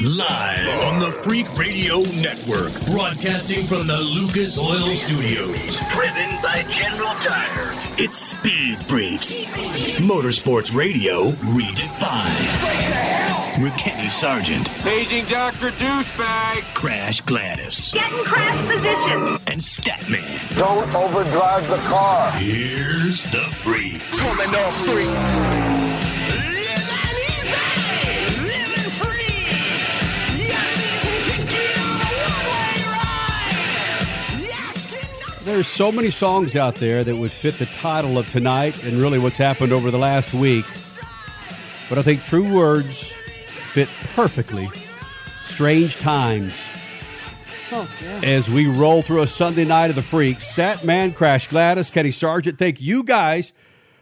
Live on the Freak Radio Network, broadcasting from the Lucas Oil Studios. Driven by General Tire. It's Speed Freaks. Motorsports Radio redefined. With Kenny Sargent, Paging Dr. Douchebag. Crash Gladys, Get in crash position. and Statman. Don't overdrive the car. Here's the Freaks. There's so many songs out there that would fit the title of tonight and really what's happened over the last week. But I think True Words fit perfectly. Strange Times. As we roll through a Sunday night of the Freaks, Statman, Crash Gladys, Kenny Sargent, thank you guys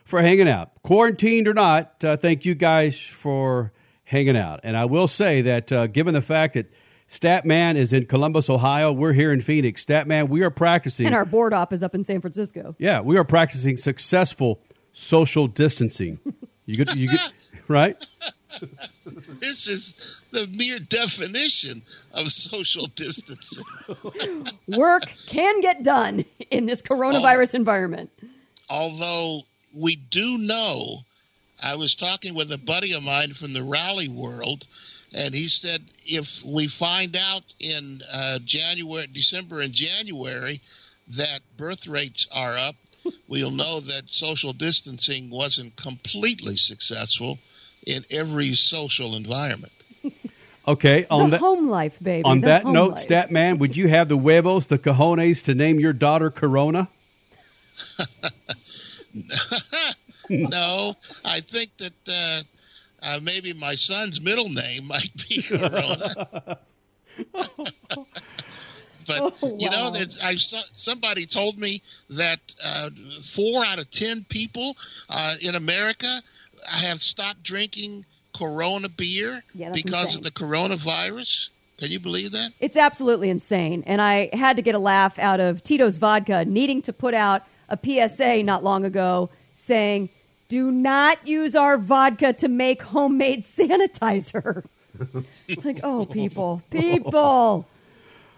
for hanging out. Quarantined or not, uh, thank you guys for hanging out. And I will say that uh, given the fact that Statman is in Columbus, Ohio, we're here in Phoenix. Statman, we are practicing. And our board op is up in San Francisco. Yeah, we are practicing successful social distancing. You get, you get, right? This is the mere definition of social distancing. Work can get done in this coronavirus environment. Although we do know, I was talking with a buddy of mine from the rally world, and he said if we find out in uh, January, December, and January that birth rates are up, we'll know that social distancing wasn't completely successful in every social environment. Okay, on the that home life, baby. on the that note, life. Statman, would you have the huevos, the cojones to name your daughter Corona? no, I think that uh, uh, maybe my son's middle name might be Corona. but Oh, you know, there's, I somebody told me that uh, four out of ten people uh, in America have stopped drinking Corona beer Yeah, because insane. of the coronavirus. Can you believe that? It's absolutely insane. And I had to get a laugh out of Tito's Vodka needing to put out a PSA not long ago saying, do not use our vodka to make homemade sanitizer. it's like, oh, people, people.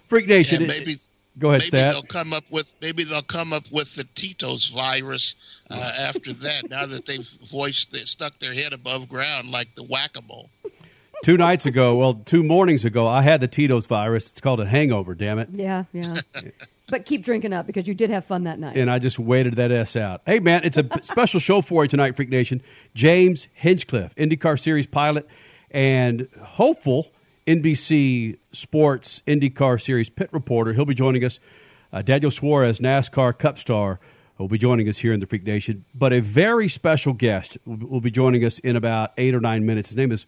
Freak Nation. Yeah, it- maybe. go ahead, maybe Stat. they'll come up with maybe they'll come up with the Tito's virus uh, after that. Now that they've voiced they stuck their head above ground like the whack a mole. Two nights ago, well, two mornings ago, I had the Tito's virus. It's called a hangover, damn it. Yeah, yeah. but keep drinking up because you did have fun that night. And I just waited that S out. Hey, man, it's a special show for you tonight, Freak Nation. James Hinchcliffe, IndyCar Series pilot and hopeful NBC Sports IndyCar Series pit reporter. He'll be joining us. Uh, Daniel Suarez, NASCAR Cup star, will be joining us here in the Freak Nation. But a very special guest will, be joining us in about eight or nine minutes. His name is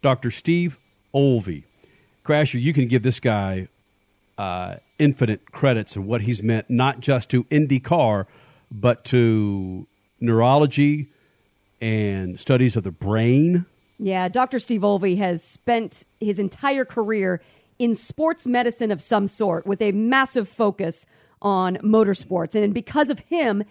Dr. Steve Olvey. Crasher, you can give this guy uh, infinite credits of what he's meant, not just to IndyCar, but to neurology and studies of the brain. Yeah, Dr. Steve Olvey has spent his entire career in sports medicine of some sort with a massive focus on motorsports. And because of him,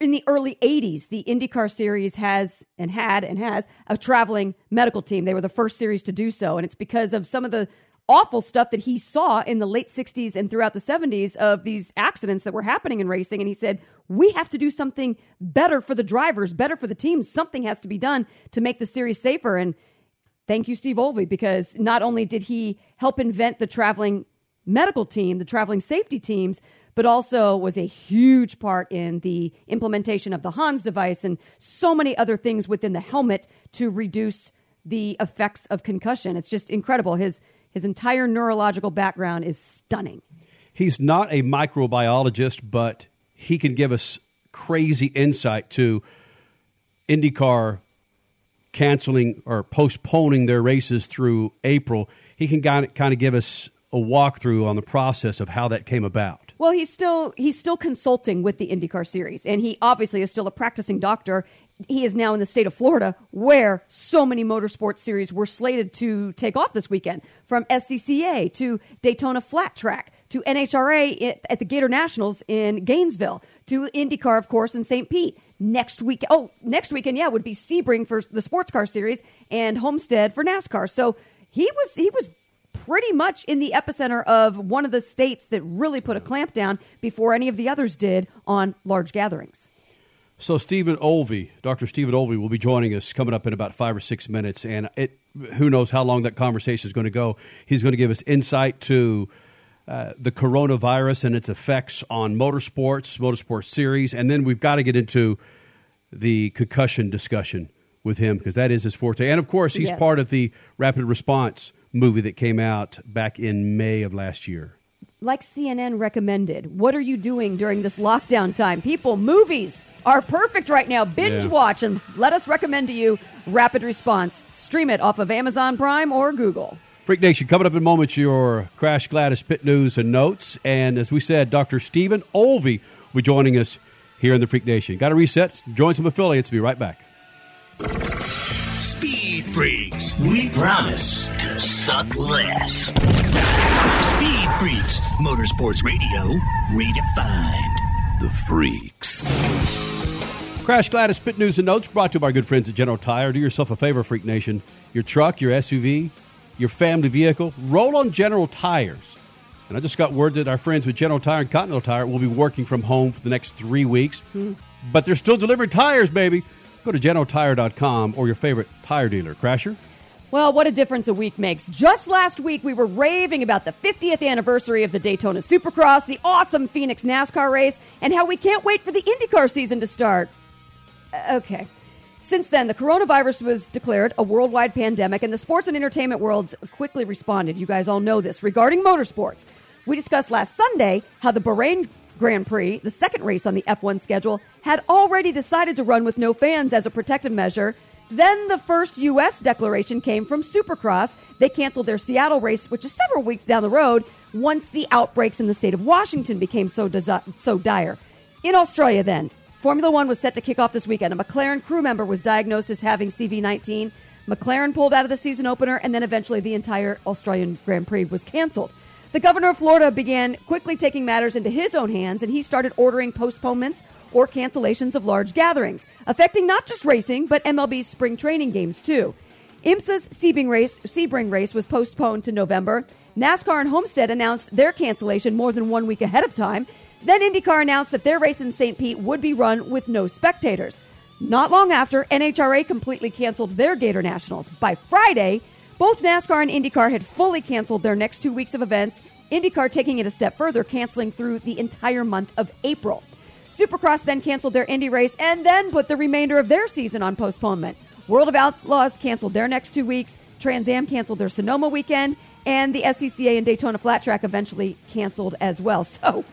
in the early 80s, the IndyCar series has and had and has a traveling medical team. They were the first series to do so. And it's because of some of the awful stuff that he saw in the late 60s and throughout the 70s of these accidents that were happening in racing. And he said, we have to do something better for the drivers, better for the teams. Something has to be done to make the series safer. And thank you, Steve Olvey, because not only did he help invent the traveling medical team, the traveling safety teams, but also was a huge part in the implementation of the Hans device and so many other things within the helmet to reduce the effects of concussion. It's just incredible. His his entire neurological background is stunning. He's not a microbiologist, but he can give us crazy insight to IndyCar canceling or postponing their races through April. He can kind of, give us a walkthrough on the process of how that came about. Well, he's still he's still consulting with the IndyCar series, and he obviously is still a practicing doctor. He is now in the state of Florida, where so many motorsports series were slated to take off this weekend, from SCCA to Daytona Flat Track to NHRA at- at the Gator Nationals in Gainesville to IndyCar, of course, in St. Pete. next week. Oh, next weekend, yeah, would be Sebring for the sports car series and Homestead for NASCAR. So he was he was pretty much in the epicenter of one of the states that really put a clamp down before any of the others did on large gatherings. So Stephen Olvey, Dr. Stephen Olvey, will be joining us coming up in about five or six minutes, and it who knows how long that conversation is going to go. He's going to give us insight to uh, the coronavirus and its effects on motorsports, motorsports series, and then we've got to get into the concussion discussion with him because that is his forte. And of course, he's Yes. part of the rapid response movie that came out back in May of last year. Like CNN recommended, what are you doing during this lockdown time? People, movies are perfect right now. Binge Yeah. watch and let us recommend to you Rapid Response. Stream it off of Amazon Prime or Google. Freak Nation, coming up in moments, your Crash Gladys pit news and notes. And as we said, Dr. Stephen Olvey will be joining us here in the Freak Nation. Got to reset, join some affiliates, be right back. Speed Freaks. We promise to suck less. Speed Freaks. Motorsports Radio redefined. The Freaks. Crash Gladys Pit News and Notes brought to you by our good friends at General Tire. Do yourself a favor, Freak Nation. Your truck, your SUV, your family vehicle, roll on General Tires. And I just got word that our friends with General Tire and Continental Tire will be working from home for the next three weeks. Hmm. But they're still delivering tires, baby. Go to generaltire.com or your favorite tire dealer. Crasher? Well, what a difference a week makes. Just last week, we were raving about the 50th anniversary of the Daytona Supercross, the awesome Phoenix NASCAR race, and how we can't wait for the IndyCar season to start. Uh, Okay. Since then, the coronavirus was declared a worldwide pandemic, and the sports and entertainment worlds quickly responded. You guys all know this. Regarding motorsports, we discussed last Sunday how the Bahrain Grand Prix, the second race on the F1 schedule, had already decided to run with no fans as a protective measure. Then the first U.S. declaration came from Supercross. They canceled their Seattle race, which is several weeks down the road, once the outbreaks in the state of Washington became so, desi- so dire. In Australia, then, Formula One was set to kick off this weekend. A McLaren crew member was diagnosed as having CV19. McLaren pulled out of the season opener, and then eventually the entire Australian Grand Prix was canceled. The governor of Florida began quickly taking matters into his own hands, and he started ordering postponements or cancellations of large gatherings, affecting not just racing, but MLB's spring training games too. IMSA's Sebring race, Sebring race was postponed to November. NASCAR and Homestead announced their cancellation more than one week ahead of time. Then IndyCar announced that their race in St. Pete would be run with no spectators. Not long after, NHRA completely canceled their Gator Nationals. By Friday, both NASCAR and IndyCar had fully canceled their next two weeks of events, IndyCar taking it a step further, canceling through the entire month of April. Supercross then canceled their Indy race and then put the remainder of their season on postponement. World of Outlaws canceled their next two weeks, Trans Am canceled their Sonoma weekend, and the SCCA and Daytona Flat Track eventually canceled as well. So,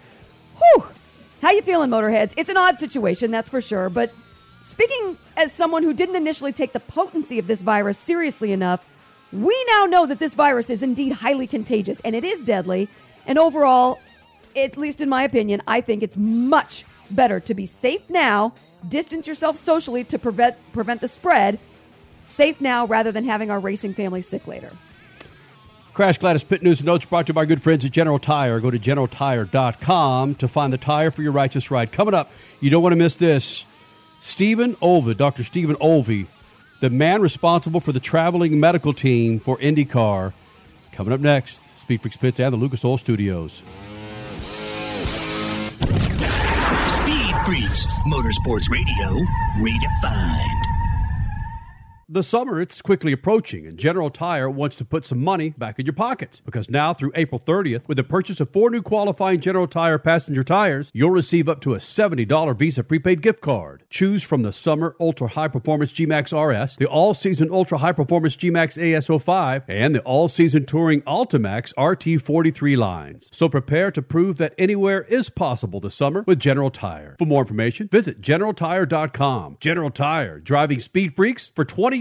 whew, how you feeling, Motorheads? It's an odd situation, that's for sure, but Speaking as someone who didn't initially take the potency of this virus seriously enough, we now know that this virus is indeed highly contagious and it is deadly. And overall, at least in my opinion, I think it's much better to be safe now, distance yourself socially to prevent prevent the spread, safe now rather than having our racing family sick later. Crash Gladys Pit News and Notes brought to you by good friends at General Tire. Go to generaltire.com to find the tire for your righteous ride. Coming up, you don't want to miss this. Stephen Olvey, Dr. Stephen Olvey, the man responsible for the traveling medical team for IndyCar. Coming up next, Speed Freaks Pits and the Lucas Oil Studios. Speed Freaks. Motorsports Radio redefined. The summer, it's quickly approaching, and General Tire wants to put some money back in your pockets. Because now, through April 30th, with the purchase of four new qualifying General Tire passenger tires, you'll receive up to a $70 Visa prepaid gift card. Choose from the Summer Ultra High Performance G Max RS, the All Season Ultra High Performance G Max AS05, and the All Season Touring Altimax RT43 lines. So prepare to prove that anywhere is possible this summer with General Tire. For more information, visit generaltire.com. General Tire, driving speed freaks for 20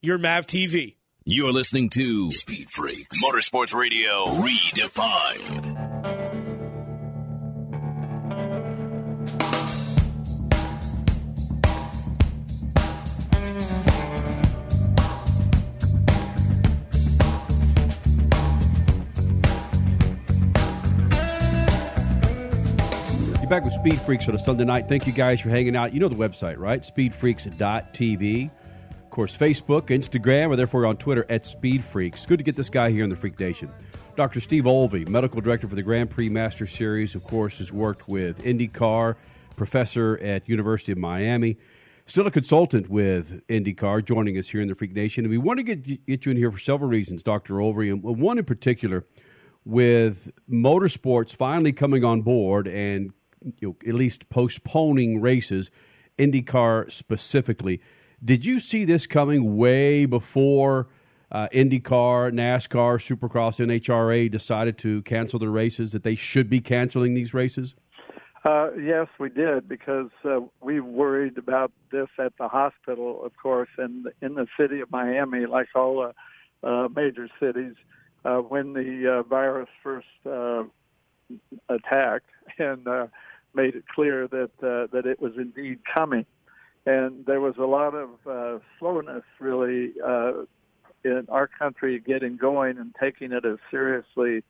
your Mav TV. You're listening to Speed Freaks Motorsports Radio Redefined. You're back with Speed Freaks on a Sunday night. Thank you guys for hanging out. You know the website, right? Speedfreaks.tv. Course, Facebook, Instagram, or therefore on Twitter at Speed Freaks. Good to get this guy here in the Freak Nation. Dr. Steve Olvey, medical director for the Grand Prix Master Series, of course, has worked with IndyCar, professor at University of Miami, still a consultant with IndyCar, joining us here in the Freak Nation. And we want to get, get you in here for several reasons, Dr. Olvey, and one in particular with motorsports finally coming on board and you know, at least postponing races, IndyCar specifically. Did you see this coming way before uh, IndyCar, NASCAR, Supercross, NHRA decided to cancel the races? That they should be canceling these races? Uh, yes, we did because uh, we worried about this at the hospital, of course, and in the city of Miami, like all uh, uh, major cities, uh, when the uh, virus first uh, attacked and uh, made it clear that uh, that it was indeed coming and there was a lot of uh, slowness really uh, in our country getting going and taking it as seriously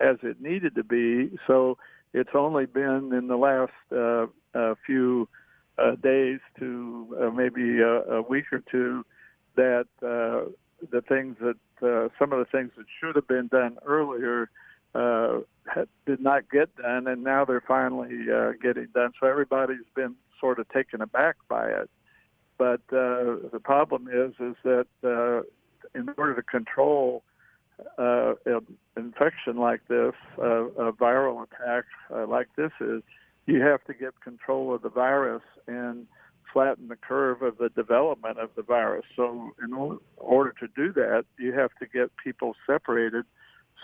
as it needed to be. So it's only been in the last uh, uh, few uh, days to uh, maybe a, a week or two that uh, the things that uh, some of the things that should have been done earlier uh, did not get done, and now they're finally uh, getting done. So everybody's been sort of taken aback by it. But uh, the problem is, is that uh, in order to control uh, an infection like this, a viral attack uh, like this is, you have to get control of the virus and flatten the curve of the development of the virus. So, in order to do that, you have to get people separated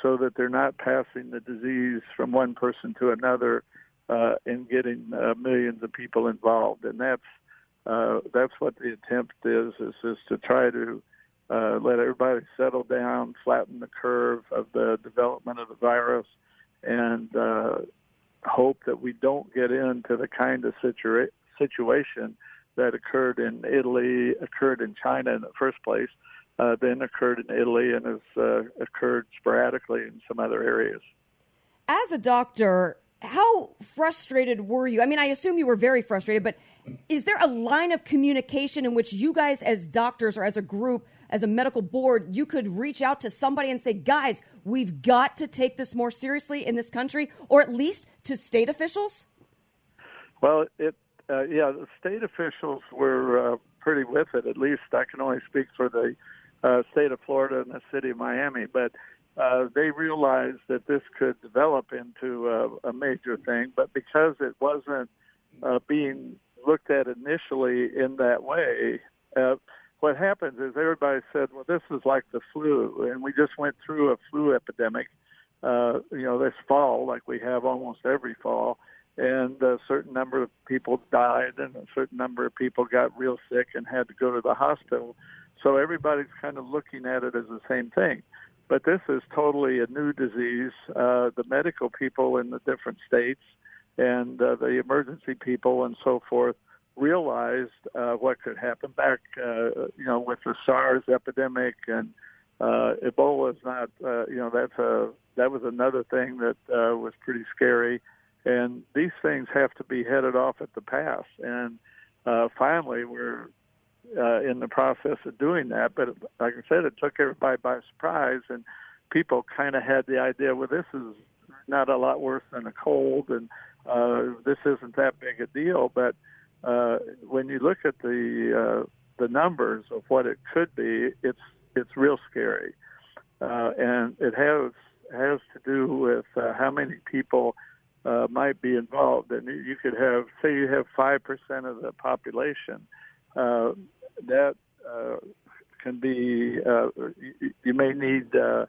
so that they're not passing the disease from one person to another uh, and getting uh, millions of people involved. And that's uh, that's what the attempt is: is is to try to uh, let everybody settle down, flatten the curve of the development of the virus, and uh, hope that we don't get into the kind of situa- situation that occurred in Italy, occurred in China in the first place, uh, then occurred in Italy, and has uh, occurred sporadically in some other areas. As a doctor, how frustrated were you? I mean, I assume you were very frustrated, but is there a line of communication in which you guys, as doctors or as a group, as a medical board, you could reach out to somebody and say, guys, we've got to take this more seriously in this country, or at least to state officials? Well, it uh, yeah, the state officials were uh, pretty with it. At least I can only speak for the uh, state of Florida and the city of Miami, but uh, they realized that this could develop into a, a major thing. But because it wasn't uh, being looked at initially in that way, uh, what happens is everybody said, "Well, this is like the flu," and we just went through a flu epidemic. Uh, you know, this fall, like we have almost every fall, and a certain number of people died, and a certain number of people got real sick and had to go to the hospital. So everybody's kind of looking at it as the same thing. But this is totally a new disease. Uh, the medical people in the different states and uh, the emergency people and so forth realized uh, what could happen back, uh, you know, with the SARS epidemic and uh, Ebola is not, uh, you know, that's a that was another thing that uh, was pretty scary. And these things have to be headed off at the pass. And uh, finally, we're uh, in the process of doing that. But like I said, it took everybody by surprise, and people kind of had the idea, well, this is not a lot worse than a cold, and uh, this isn't that big a deal. But uh, when you look at the uh, the numbers of what it could be, it's it's real scary, uh, and it has has to do with uh, how many people uh, might be involved. And you could have, say, you have five percent of the population. Uh, that uh, can be. Uh, you, you may need uh,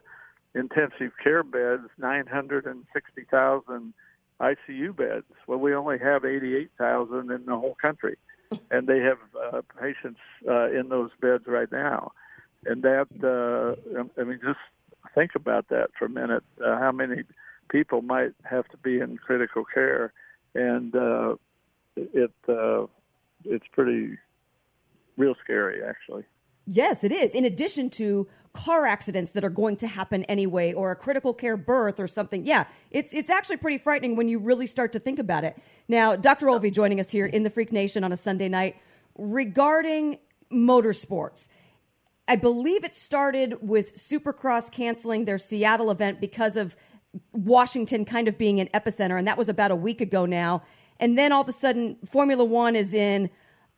intensive care beds, nine hundred and sixty thousand ICU beds. Well, we only have 88,000 in the whole country, and they have uh, patients uh, in those beds right now. And that, uh, I mean, just think about that for a minute. Uh, how many people might have to be in critical care, and uh, it uh, it's pretty real scary, actually. Yes, it is. In addition to car accidents that are going to happen anyway, or a critical care birth or something. Yeah, it's it's actually pretty frightening when you really start to think about it. Now, Dr. Olvey joining us here in the Freak Nation on a Sunday night regarding motorsports. I believe it started with Supercross canceling their Seattle event because of Washington kind of being an epicenter, and that was about a week ago now. And then all of a sudden, Formula One is in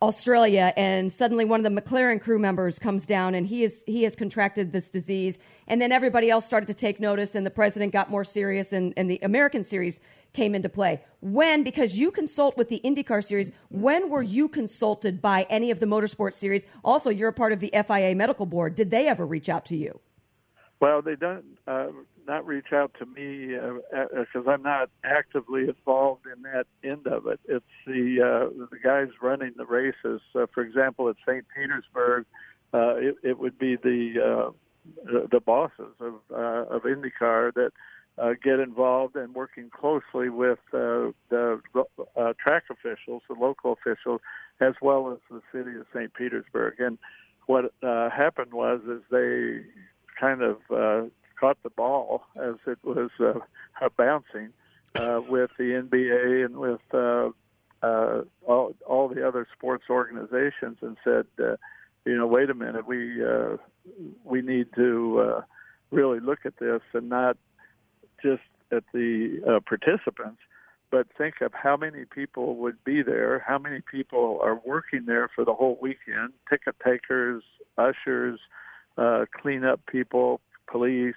Australia, and suddenly one of the McLaren crew members comes down, and he is he has contracted this disease. And then everybody else started to take notice, and the president got more serious, and, and the American series came into play. When, because you consult with the IndyCar series, when were you consulted by any of the motorsport series? Also, you're a part of the FIA medical board. Did they ever reach out to you? Well, they don't uh, not reach out to me because uh, I'm not actively involved in that end of it. It's the uh, the guys running the races. Uh, for example, at St. Petersburg, uh, it, it would be the uh, the bosses of uh, of IndyCar that uh, get involved and working closely with uh, the uh, track officials, the local officials, as well as the city of St. Petersburg. And what uh, happened was is they kind of uh, caught the ball as it was uh, bouncing uh, with the NBA and with uh, uh, all, all the other sports organizations and said, uh, you know, wait a minute, we uh, we need to uh, really look at this and not just at the uh, participants, but think of how many people would be there, how many people are working there for the whole weekend, ticket takers, ushers, uh, cleanup people, police,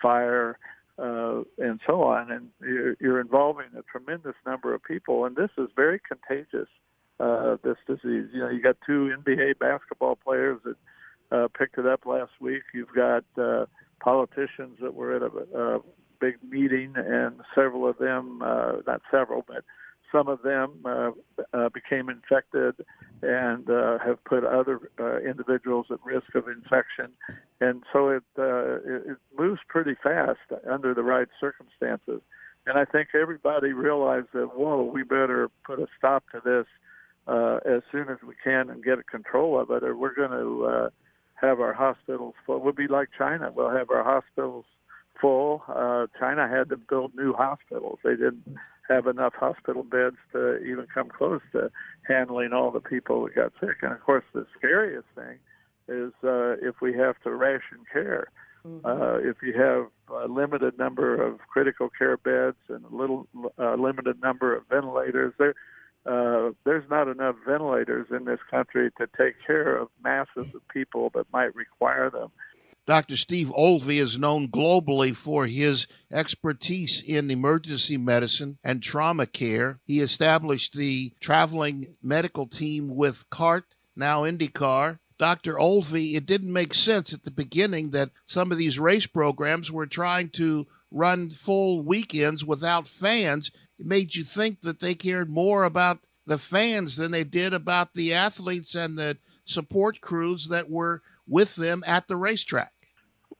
fire, uh, and so on. And you're, you're involving a tremendous number of people, and this is very contagious. Uh, this disease. You know, you got two NBA basketball players that uh, picked it up last week. You've got uh, politicians that were at a, a big meeting, and several of them, uh, not several, but some of them uh, uh, became infected and uh, have put other uh, individuals at risk of infection. And so it, uh, it, it moves pretty fast under the right circumstances. And I think everybody realized that, whoa, we better put a stop to this uh, as soon as we can and get a control of it, or we're going to have our hospitals full. We'll be like China. We'll have our hospitals full. Uh, China had to build new hospitals. They didn't have enough hospital beds to even come close to handling all the people that got sick. And of course, the scariest thing is uh, if we have to ration care. Uh, if you have a limited number of critical care beds and a little uh, limited number of ventilators, there uh, there's not enough ventilators in this country to take care of masses of people that might require them. Dr. Steve Olvey is known globally for his expertise in emergency medicine and trauma care. He established the traveling medical team with CART, now IndyCar. Dr. Olvey, it didn't make sense at the beginning that some of these race programs were trying to run full weekends without fans. It made you think that they cared more about the fans than they did about the athletes and the support crews that were with them at the racetrack.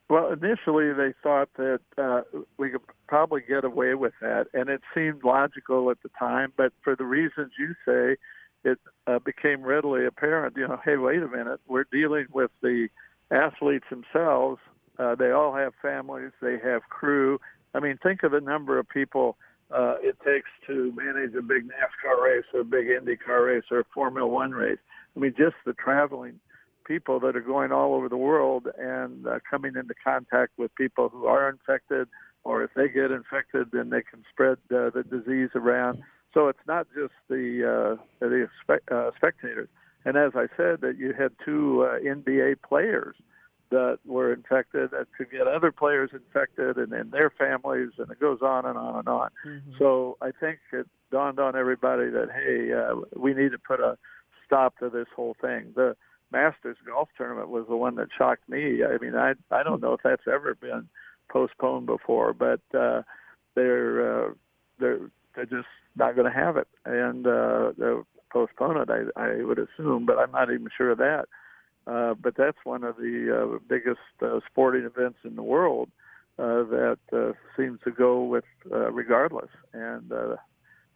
Well, initially they thought that uh, we could probably get away with that, and it seemed logical at the time. But for the reasons you say, it uh, became readily apparent. You know, hey, wait a minute, we're dealing with the athletes themselves. Uh, they all have families. They have crew. I mean, think of the number of people uh, it takes to manage a big NASCAR race or a big IndyCar race or a Formula One race. I mean, just the traveling people that are going all over the world and uh, coming into contact with people who are infected, or if they get infected, then they can spread uh, the disease around. So it's not just the uh, the spe- uh, spectators. And as I said, that you had two uh, NBA players that were infected that could get other players infected, and then their families, and it goes on and on and on. Mm-hmm. So I think it dawned on everybody that hey, uh, we need to put a stop to this whole thing. The Masters golf tournament was the one that shocked me. I mean, I I don't know if that's ever been postponed before, but uh, they're uh, they're they're just not going to have it, and uh, they'll postpone it. I I would assume, but I'm not even sure of that. Uh, but that's one of the uh, biggest uh, sporting events in the world uh, that uh, seems to go with uh, regardless, and uh,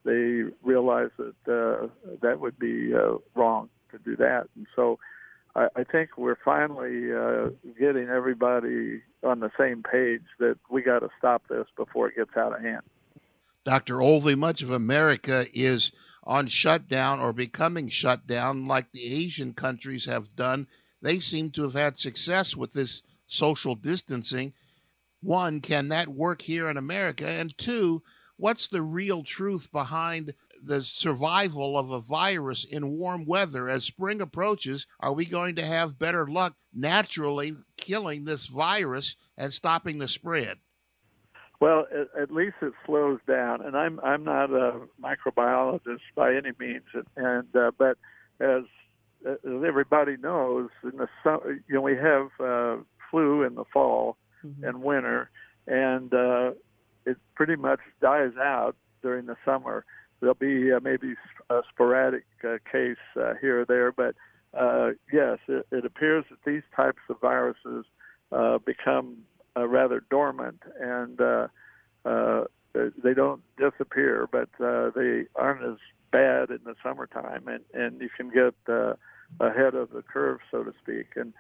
they realize that uh, that would be uh, wrong to do that, and so I, think we're finally uh, getting everybody on the same page that we got to stop this before it gets out of hand. Dr. Olvey, much of America is on shutdown or becoming shut down like the Asian countries have done. They seem to have had success with this social distancing. One, can that work here in America? And two, what's the real truth behind the survival of a virus in warm weather. As spring approaches, are we going to have better luck naturally killing this virus and stopping the spread? Well, at, at least it slows down, and I'm I'm not a microbiologist by any means, and uh, but as, as everybody knows, in the summer, you know, we have uh, flu in the fall Mm-hmm. and winter, and uh, it pretty much dies out during the summer. There'll be uh, maybe a sporadic uh, case uh, here or there, but uh, yes, it, it appears that these types of viruses uh, become uh, rather dormant and they don't disappear, but they aren't as bad in the summertime, and and you can get ahead of the curve, so to speak, and.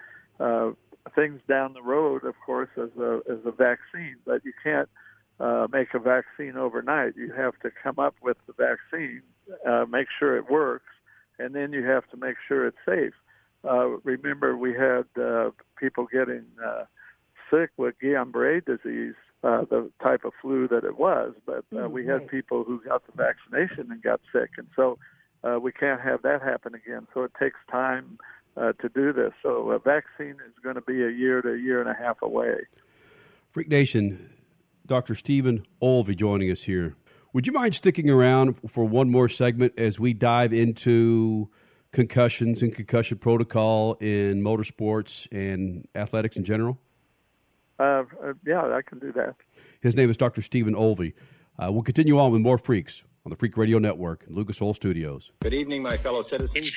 Things down the road, of course, as a as a vaccine, but you can't uh, make a vaccine overnight. You have to come up with the vaccine, uh, make sure it works, and then you have to make sure it's safe. Uh, remember, we had uh, people getting uh, sick with Guillain-Barré disease, uh, the type of flu that it was, but uh, we had people who got the vaccination and got sick, and so uh, we can't have that happen again. So it takes time uh, to do this. So a vaccine is going to be a year to a year and a half away. Freak Nation, Dr. Stephen Olvey joining us here. Would you mind sticking around for one more segment as we dive into concussions and concussion protocol in motorsports and athletics in general? Uh, uh, yeah, I can do that. His name is Dr. Stephen Olvey. Uh, we'll continue on with more freaks on the Freak Radio Network and Lucas Oil Studios. Good evening, my fellow citizens.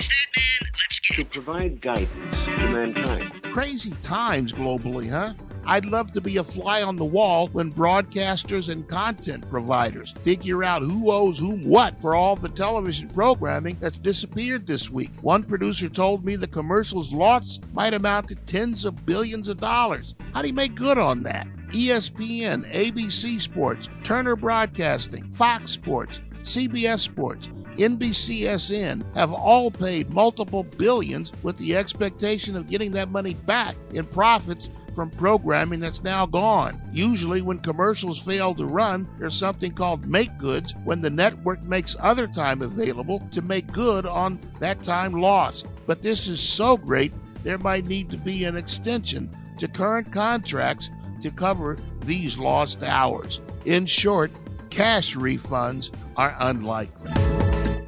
To provide guidance to mankind. Crazy times globally, huh? I'd love to be a fly on the wall when broadcasters and content providers figure out who owes whom what for all the television programming that's disappeared this week. One producer told me the commercials lost might amount to tens of billions of dollars. How do you make good on that? ESPN, ABC Sports, Turner Broadcasting, Fox Sports, CBS Sports, NBCSN have all paid multiple billions with the expectation of getting that money back in profits from programming that's now gone. Usually, when commercials fail to run, there's something called make goods when the network makes other time available to make good on that time lost. But this is so great, there might need to be an extension to current contracts to cover these lost hours. In short, cash refunds are unlikely.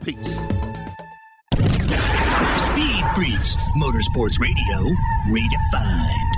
Peace. Speed Freaks, Motorsports Radio, redefined.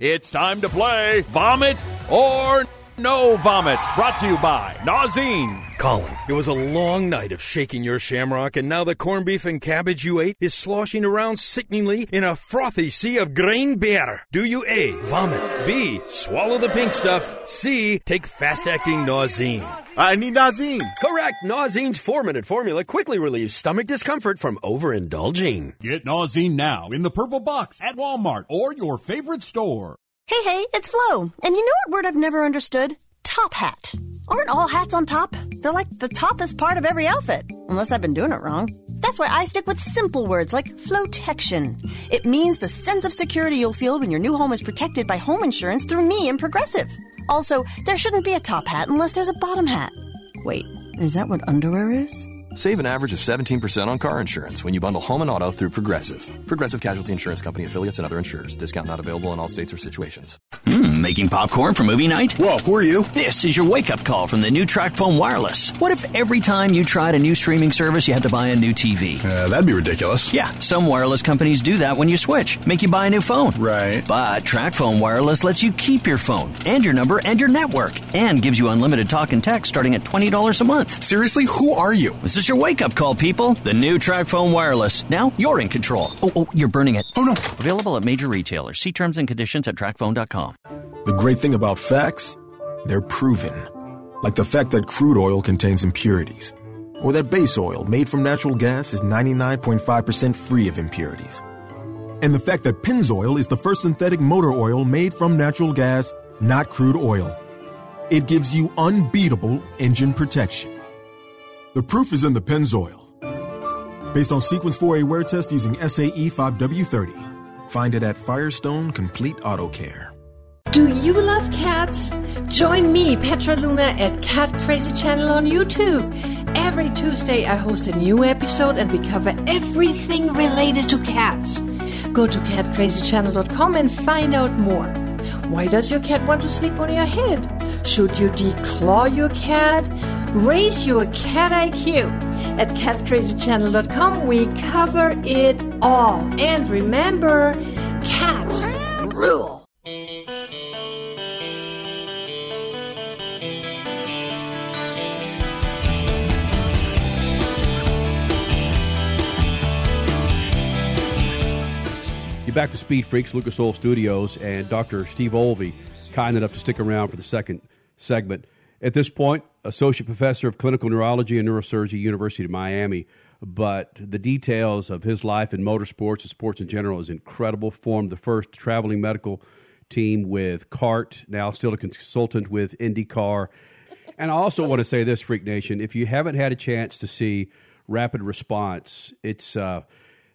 It's time to play Vomit or No Vomit, brought to you by Nauzene. Colin, it was a long night of shaking your shamrock, and now the corned beef and cabbage you ate is sloshing around sickeningly in a frothy sea of grain beer. Do you A. Vomit. B. Swallow the pink stuff. C. Take fast acting Nauzene. I need Nauzene. Correct. Nauzene's four minute formula quickly relieves stomach discomfort from overindulging. Get Nauzene now in the purple box at Walmart or your favorite store. Hey, hey, it's Flo. And you know what word I've never understood? Top hat. Aren't all hats on top? They're like the toppest part of every outfit. Unless I've been doing it wrong. That's why I stick with simple words like flotection. It means the sense of security you'll feel when your new home is protected by home insurance through me and Progressive. Also, there shouldn't be a top hat unless there's a bottom hat. Wait, is that what underwear is? Save an average of 17% on car insurance when you bundle home and auto through Progressive. Progressive Casualty Insurance Company affiliates and other insurers. Discount not available in all states or situations. Hmm, making popcorn for movie night? Whoa, who are you? This is your wake up call from the new Tracfone Wireless. What if every time you tried a new streaming service, you had to buy a new TV? Uh, that'd be ridiculous. Yeah, some wireless companies do that when you switch, make you buy a new phone. Right. But Tracfone Wireless lets you keep your phone and your number and your network and gives you unlimited talk and text starting at $20 a month. Seriously, who are you? This is your wake up call, people. The new Tracfone Wireless. Now you're in control. Oh, oh, you're burning it. Oh, no. Available at major retailers. See terms and conditions at tracfone.com. The great thing about facts, they're proven. Like the fact that crude oil contains impurities, or that base oil made from natural gas is 99.5% free of impurities. And the fact that Pennzoil is the first synthetic motor oil made from natural gas, not crude oil. It gives you unbeatable engine protection. The proof is in the Pennzoil. Based on Sequence 4A wear test using SAE 5W30. Find it at Firestone Complete Auto Care. Do you love cats? Join me, Petra Luna, at Cat Crazy Channel on YouTube. Every Tuesday, I host a new episode and we cover everything related to cats. Go to catcrazychannel.com and find out more. Why does your cat want to sleep on your head? Should you declaw your cat? Raise your cat IQ. At catcrazychannel.com, we cover it all. And remember, cats rule. You're back to Speed Freaks, Lucas Oil Studios, and Dr. Steve Olvey, kind enough to stick around for the second segment. At this point, Associate Professor of Clinical Neurology and Neurosurgery, University of Miami. But the details of his life in motorsports and sports in general is incredible. Formed the first traveling medical team with CART, now still a consultant with IndyCar. And I also want to say this, Freak Nation, if you haven't had a chance to see Rapid Response, it's uh,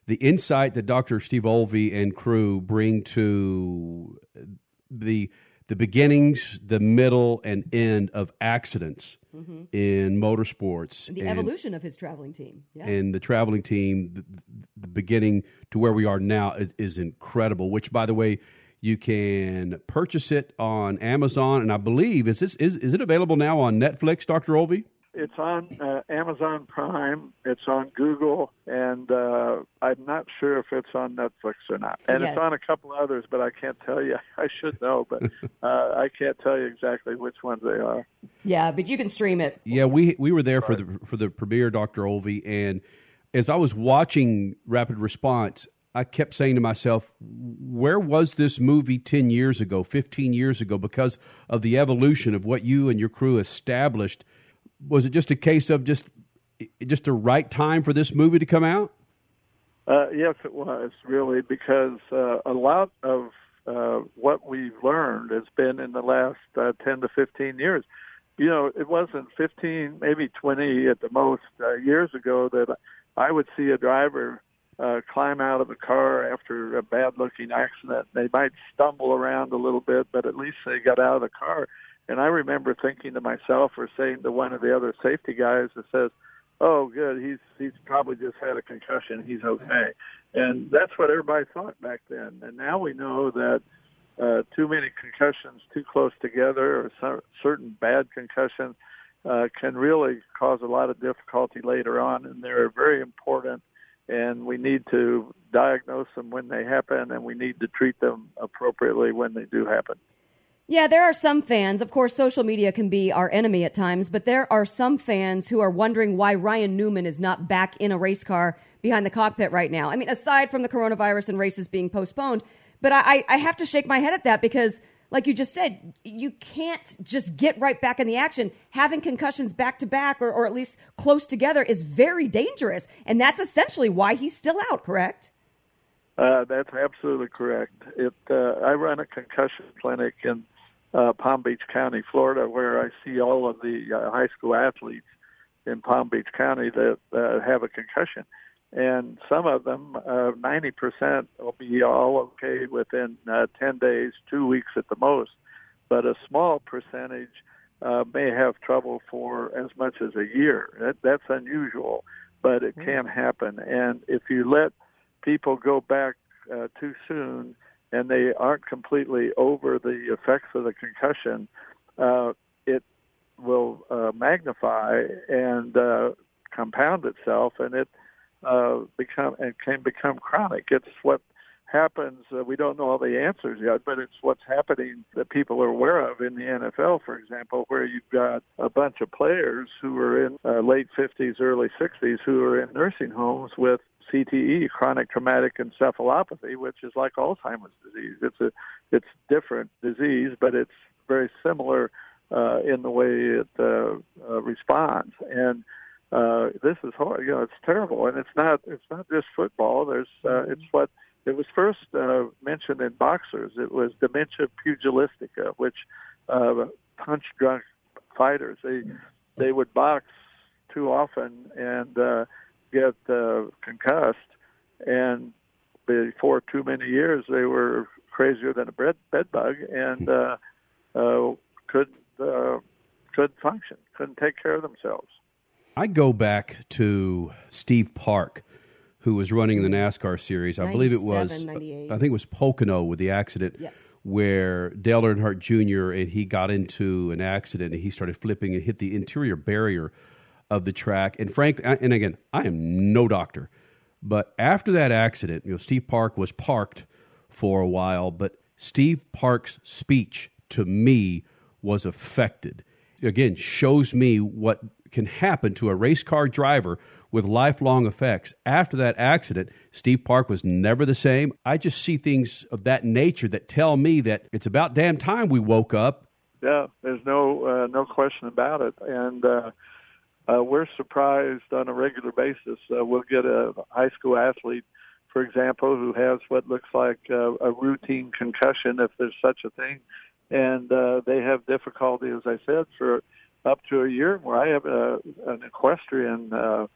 the insight that Dr. Steve Olvey and crew bring to the the beginnings, the middle, and end of accidents Mhm. in motorsports. the and- evolution of his traveling team. Yeah. and the traveling team, the, the beginning to where we are now is, is incredible. Which, by the way, you can purchase it on Amazon, and I believe is this is is it available now on Netflix, Doctor Olvey? It's on uh, Amazon Prime. It's on Google, and uh, I'm not sure if it's on Netflix or not. And it's on a couple others, but I can't tell you. I should know, but uh, I can't tell you exactly which ones they are. Yeah, but you can stream it. Yeah, we we were there for the for the premiere, Doctor Olvey, and as I was watching Rapid Response, I kept saying to myself, "Where was this movie ten years ago, fifteen years ago?" Because of the evolution of what you and your crew established. Was it just a case of just just the right time for this movie to come out? Uh, yes, it was really because uh, a lot of uh, what we've learned has been in the last uh, 10 to 15 years. You know, it wasn't 15, maybe 20 at the most uh, years ago that I would see a driver uh, climb out of a car after a bad looking accident. They might stumble around a little bit, but at least they got out of the car. And I remember thinking to myself or saying to one of the other safety guys that says, oh, good, he's he's probably just had a concussion. He's okay, and that's what everybody thought back then. And now we know that uh, too many concussions too close together, or cer- certain bad concussions, uh, can really cause a lot of difficulty later on, and they're very important. And we need to diagnose them when they happen, and we need to treat them appropriately when they do happen. Yeah, there are some fans. Of course, social media can be our enemy at times, but there are some fans who are wondering why Ryan Newman is not back in a race car behind the cockpit right now. I mean, aside from the coronavirus and races being postponed, but I, I have to shake my head at that because, like you just said, you can't just get right back in the action. Having concussions back to back or, or at least close together is very dangerous. And that's essentially why he's still out, correct? Uh, that's absolutely correct. It. Uh, I run a concussion clinic in uh, Palm Beach County, Florida, where I see all of the uh, high school athletes in Palm Beach County that uh, have a concussion, and some of them, uh, ninety percent, will be all okay within uh, ten days, two weeks at the most. But a small percentage uh, may have trouble for as much as a year. That, that's unusual, but it can happen. And if you let people go back uh, too soon and they aren't completely over the effects of the concussion, uh, it will uh, magnify and uh, compound itself, and it uh, become and can become chronic. It's what happens. Uh, we don't know all the answers yet, but it's what's happening that people are aware of in the NFL, for example, where you've got a bunch of players who are in uh, late 50s, early 60s, who are in nursing homes with CTE, chronic traumatic encephalopathy, which is like Alzheimer's disease. It's a it's different disease, but it's very similar uh, in the way it uh, uh, responds. And uh, this is hard. You know, it's terrible, and it's not it's not just football. There's uh, it's what it was first uh, mentioned in boxers. It was dementia pugilistica, which uh, punch drunk fighters they they would box too often and uh, get uh, concussed, and before too many years they were crazier than a bed bed bug and uh, uh, couldn't uh, couldn't function, couldn't take care of themselves. I go back to Steve Park, who was running the NASCAR series. I believe it was, I think it was Pocono with the accident Yes. where Dale Earnhardt Jr. and he got into an accident and he started flipping and hit the interior barrier of the track. And Frank, and again, I am no doctor, but after that accident, you know, Steve Park was parked for a while, but Steve Park's speech to me was affected. Again, shows me what can happen to a race car driver with lifelong effects. After that accident, Steve Park was never the same. I just see things of that nature that tell me that it's about damn time we woke up. Yeah, there's no uh, no question about it, and uh, uh, we're surprised on a regular basis. Uh, we'll get a high school athlete, for example, who has what looks like uh, a routine concussion, if there's such a thing, and uh, they have difficulty, as I said, for up to a year. Where I have a, an equestrian uh,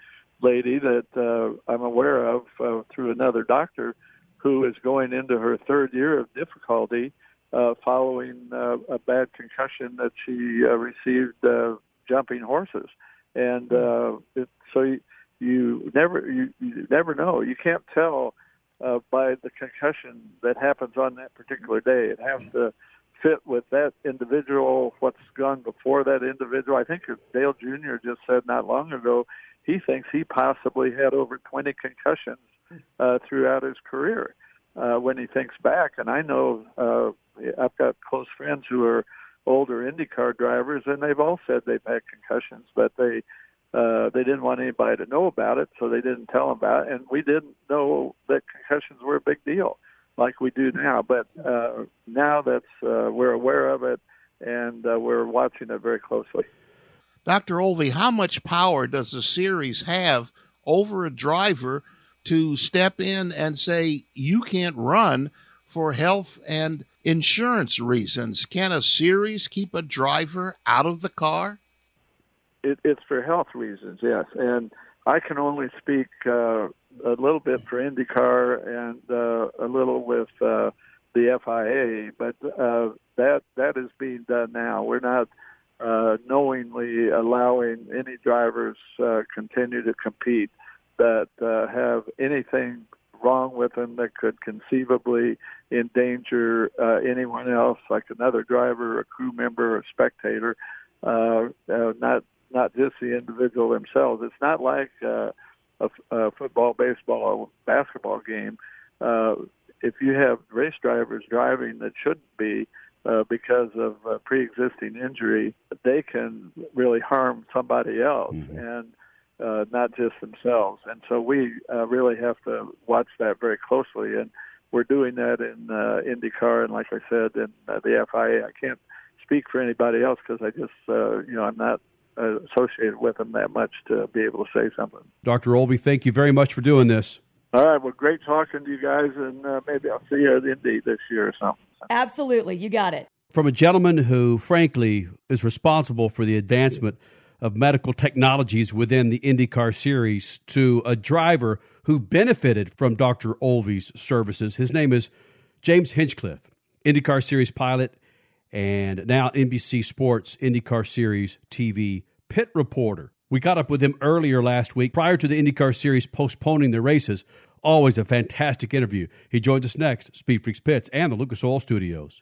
lady that uh, I'm aware of uh, through another doctor who is going into her third year of difficulty uh, following uh, a bad concussion that she uh, received uh, jumping horses, and uh, it, so you, you never you, you never know. You can't tell uh, by the concussion that happens on that particular day. It has to fit with that individual, what's gone before that individual. I think Dale Jr. just said not long ago he thinks he possibly had over 20 concussions uh, throughout his career uh, when he thinks back. And I know uh, I've got close friends who are older IndyCar drivers, and they've all said they've had concussions, but they uh, they didn't want anybody to know about it, so they didn't tell them about it. And we didn't know that concussions were a big deal like we do now. But uh, now that's uh, we're aware of it, and uh, we're watching it very closely. Dr. Olvey, how much power does the series have over a driver to step in and say, you can't run for health and insurance reasons? Can a series keep a driver out of the car? It, it's for health reasons, yes. And I can only speak uh, a little bit for IndyCar and uh, a little with uh, the FIA, but uh, that that is being done now. We're not uh, knowingly allowing any drivers uh, continue to compete that uh, have anything wrong with them that could conceivably endanger uh, anyone else, like another driver, a crew member, a spectator, uh, uh, not not just the individual themselves. It's not like uh, a, a football, baseball, or basketball game. Uh, if you have race drivers driving that shouldn't be uh, because of uh, pre-existing injury, they can really harm somebody else mm-hmm. and uh, not just themselves. And so we uh, really have to watch that very closely. And we're doing that in uh, IndyCar and, like I said, in uh, the FIA. I can't speak for anybody else because I just, uh, you know, I'm not uh, associated with them that much to be able to say something. Dr. Olvey, thank you very much for doing this. All right. Well, great talking to you guys, and uh, maybe I'll see you at Indy this year or something. Absolutely. You got it. From a gentleman who, frankly, is responsible for the advancement of medical technologies within the IndyCar series to a driver who benefited from Dr. Olvey's services. His name is James Hinchcliffe, IndyCar series pilot and now NBC Sports IndyCar Series TV pit reporter. We got up with him earlier last week prior to the IndyCar Series postponing the races. Always a fantastic interview. He joins us next, Speed Freaks Pits and the Lucas Oil Studios.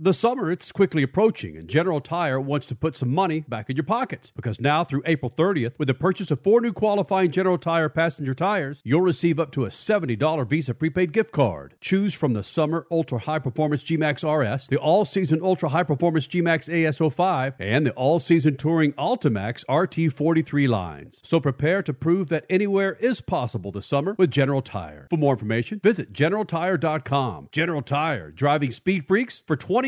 the summer it's quickly approaching and general tire wants to put some money back in your pockets. Because now through april 30th with the purchase of four new qualifying general tire passenger tires you'll receive up to a $70 visa prepaid gift card. Choose from the summer ultra high performance gmax rs the all season ultra high performance gmax as05 and the all season touring Altimax rt43 lines. So prepare to prove that anywhere is possible this summer with general tire. For more information visit generaltire.com general tire driving speed freaks for 20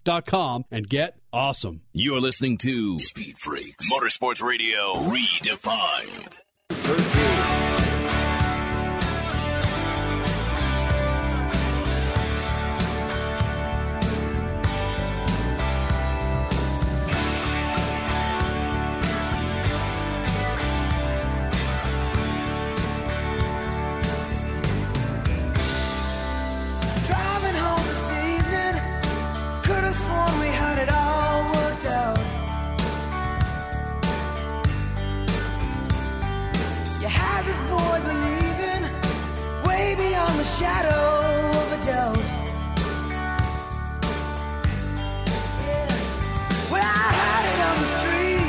Spark.com and get awesome. You're listening to Speed Freaks Motorsports Radio Redefined. 13. Shadow of a doubt. Yeah. Well, I had it on the street.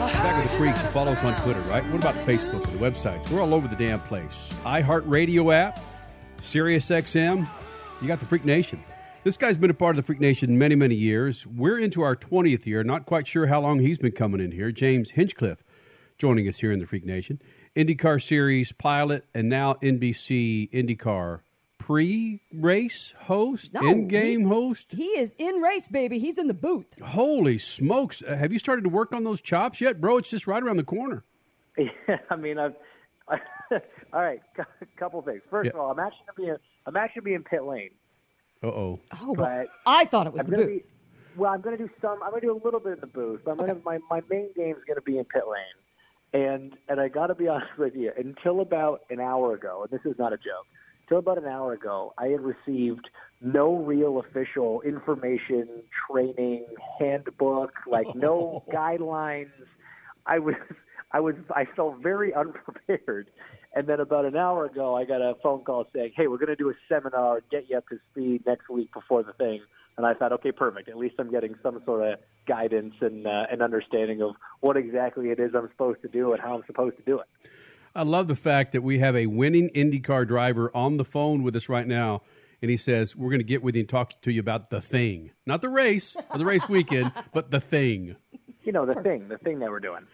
I Back of the Freaks, follow us on Twitter, right? What about Facebook and the websites? We're all over the damn place. iHeartRadio app, Sirius XM. You got the Freak Nation. This guy's been a part of the Freak Nation many, many years. We're into our 20th year. Not quite sure how long he's been coming in here. James Hinchcliffe joining us here in the Freak Nation. IndyCar Series pilot and now NBC IndyCar pre-race host, No, in-game he- host. He is in race, baby. He's in the booth. Holy smokes! Uh, have you started to work on those chops yet, bro? It's just right around the corner. Yeah, I mean, I've. all right, a couple things. First Yeah. of all, I'm actually gonna be in, I'm actually gonna be in pit lane. Uh oh. Oh, but I thought it was I'm the gonna booth. Be, well, I'm gonna do some. I'm gonna do a little bit in the booth. But I'm gonna my my main game is gonna be in pit lane, and and I got to be honest with you. Until about an hour ago, and this is not a joke. Until about an hour ago, I had received no real official information, training, handbook, like no oh. guidelines. I was I was I felt very unprepared. And then about an hour ago, I got a phone call saying, "Hey, we're going to do a seminar, get you up to speed next week before the thing." And I thought, "Okay, perfect. At least I'm getting some sort of guidance and uh, an understanding of what exactly it is I'm supposed to do and how I'm supposed to do it." I love the fact that we have a winning IndyCar driver on the phone with us right now, and he says, We're going to get with you and talk to you about the thing. Not the race or the race weekend, but the thing. You know, the thing, the thing that we're doing.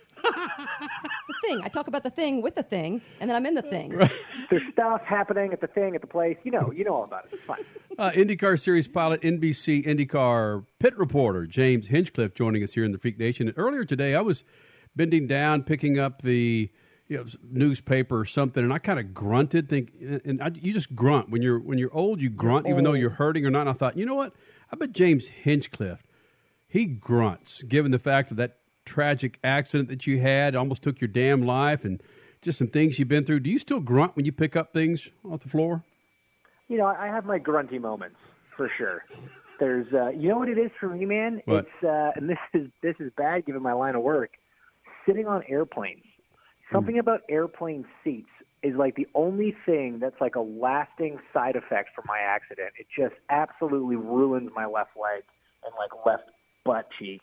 The thing. I talk about the thing with the thing, and then I'm in the thing. There's stuff happening at the thing at the place. You know, you know all about it. It's fine. Uh, IndyCar Series pilot, NBC IndyCar pit reporter James Hinchcliffe joining us here in the Freak Nation. And earlier today, I was bending down, picking up the you know, newspaper or something, and I kind of grunted. Think, and I, you just grunt when you're when you're old. You grunt, even though you're hurting or not. And I thought, you know what? I bet James Hinchcliffe he grunts, given the fact of that tragic accident that you had, almost took your damn life, and just some things you've been through. Do you still grunt when you pick up things off the floor? You know, I have my grunty moments for sure. There's, uh, you know what it is for me, man. What? It's, uh, and this is this is bad given my line of work. Sitting on airplanes, something about airplane seats is like the only thing that's like a lasting side effect from my accident. It just absolutely ruins my left leg and like left butt cheek.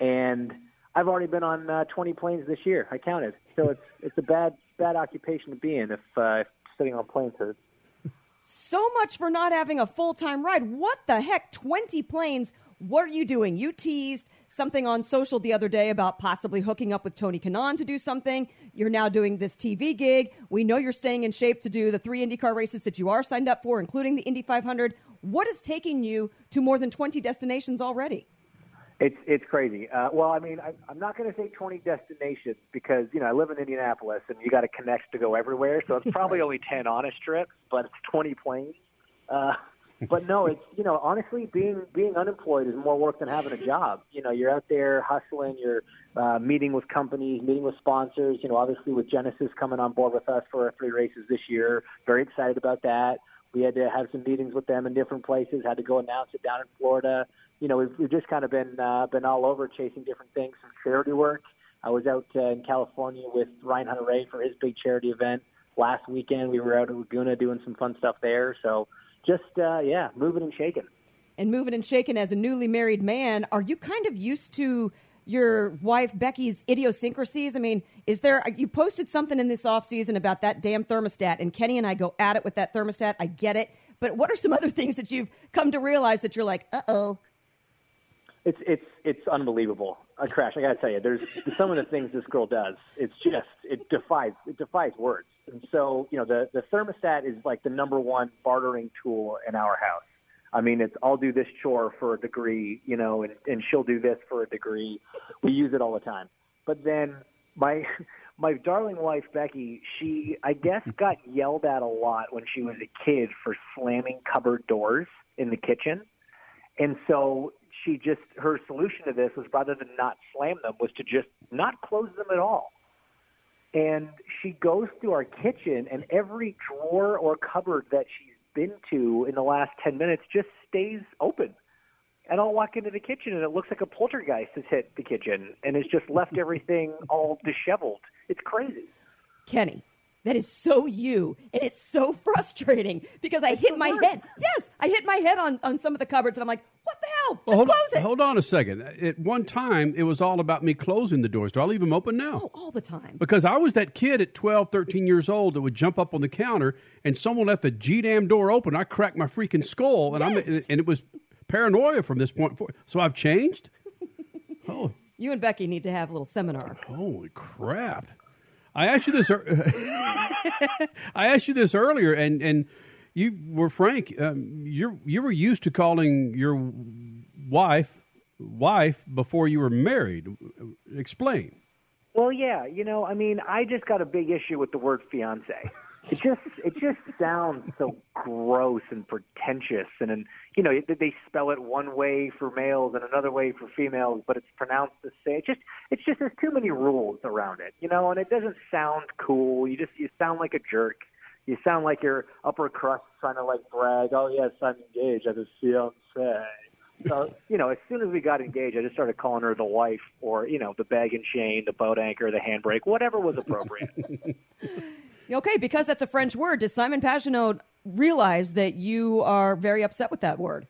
And I've already been on uh, 20 planes this year. I counted. So it's it's a bad bad occupation to be in if, uh, sitting on planes hurts. So much for not having a full time ride. What the heck? 20 planes. What are you doing? You teased something on social the other day about possibly hooking up with Tony Kanaan to do something. You're now doing this TV gig. We know you're staying in shape to do the three IndyCar races that you are signed up for, including the Indy 500. What is taking you to more than 20 destinations already? It's it's crazy. Uh, well, I mean, I, I'm not going to say 20 destinations because you know I live in Indianapolis and you got to connect to go everywhere. So it's probably only 10 honest trips, but it's 20 planes. Uh, but no, it's you know honestly being being unemployed is more work than having a job. You know, you're out there hustling, you're uh, meeting with companies, meeting with sponsors. You know, obviously with Genesis coming on board with us for our three races this year, very excited about that. We had to have some meetings with them in different places. Had to go announce it down in Florida. You know, we've, we've just kind of been uh, been all over chasing different things, some charity work. I was out uh, in California with Ryan Hunter-Reay for his big charity event last weekend. We were out in Laguna doing some fun stuff there. So just uh, yeah, moving and shaking. And moving and shaking as a newly married man, are you kind of used to your wife Becky's idiosyncrasies? I mean, is there you posted something in this off season about that damn thermostat, and Kenny and I go at it with that thermostat. I get it, but what are some other things that you've come to realize that you're like, uh oh? It's it's it's unbelievable. A crash. I got to tell you, there's some of the things this girl does. It's just it defies it defies words. And so you know the the thermostat is like the number one bartering tool in our house. I mean, it's I'll do this chore for a degree, you know, and, and she'll do this for a degree. We use it all the time. But then my my darling wife Becky, she I guess got yelled at a lot when she was a kid for slamming cupboard doors in the kitchen. And so she just her solution to this was rather than not slam them was to just not close them at all. And she goes through our kitchen and every drawer or cupboard that she's been to in the last 10 minutes just stays open. And I'll walk into the kitchen and it looks like a poltergeist has hit the kitchen and has just left everything all disheveled. It's crazy. Kenny, that is so you, and it's so frustrating because I hit my head. Yes, I hit my head on, on some of the cupboards, and I'm like, "What the hell? Just Well, hold, close it!" hold on a second. At one time, it was all about me closing the doors. Do I leave them open now? Oh, all the time. Because I was that kid at 12, 13 years old that would jump up on the counter and someone left the G damn door open. I cracked my freaking skull, and I'm and it was paranoia from this point forward. So I've changed. Oh, You and Becky need to have a little seminar. holy crap! I asked you this. I asked you this earlier, and and you were frank. Um, you you were used to calling your wife wife before you were married. Explain. Well, yeah, you know, I mean, I just got a big issue with the word fiance. It just it just sounds so gross and pretentious, and, and you know they- spell it one way for males and another way for females, but it's pronounced the same. It just it's just there's too many rules around it, you know, and it doesn't sound cool. You just you sound like a jerk. You sound like you're upper crust trying to like brag. Oh yes, I'm engaged. I have a fiance. So you know, as soon as we got engaged, I just started calling her the wife, or you know, the bag and chain, the boat anchor, the handbrake, whatever was appropriate. Okay, because that's a French word. Does Simon Pagenaud realize that you are very upset with that word?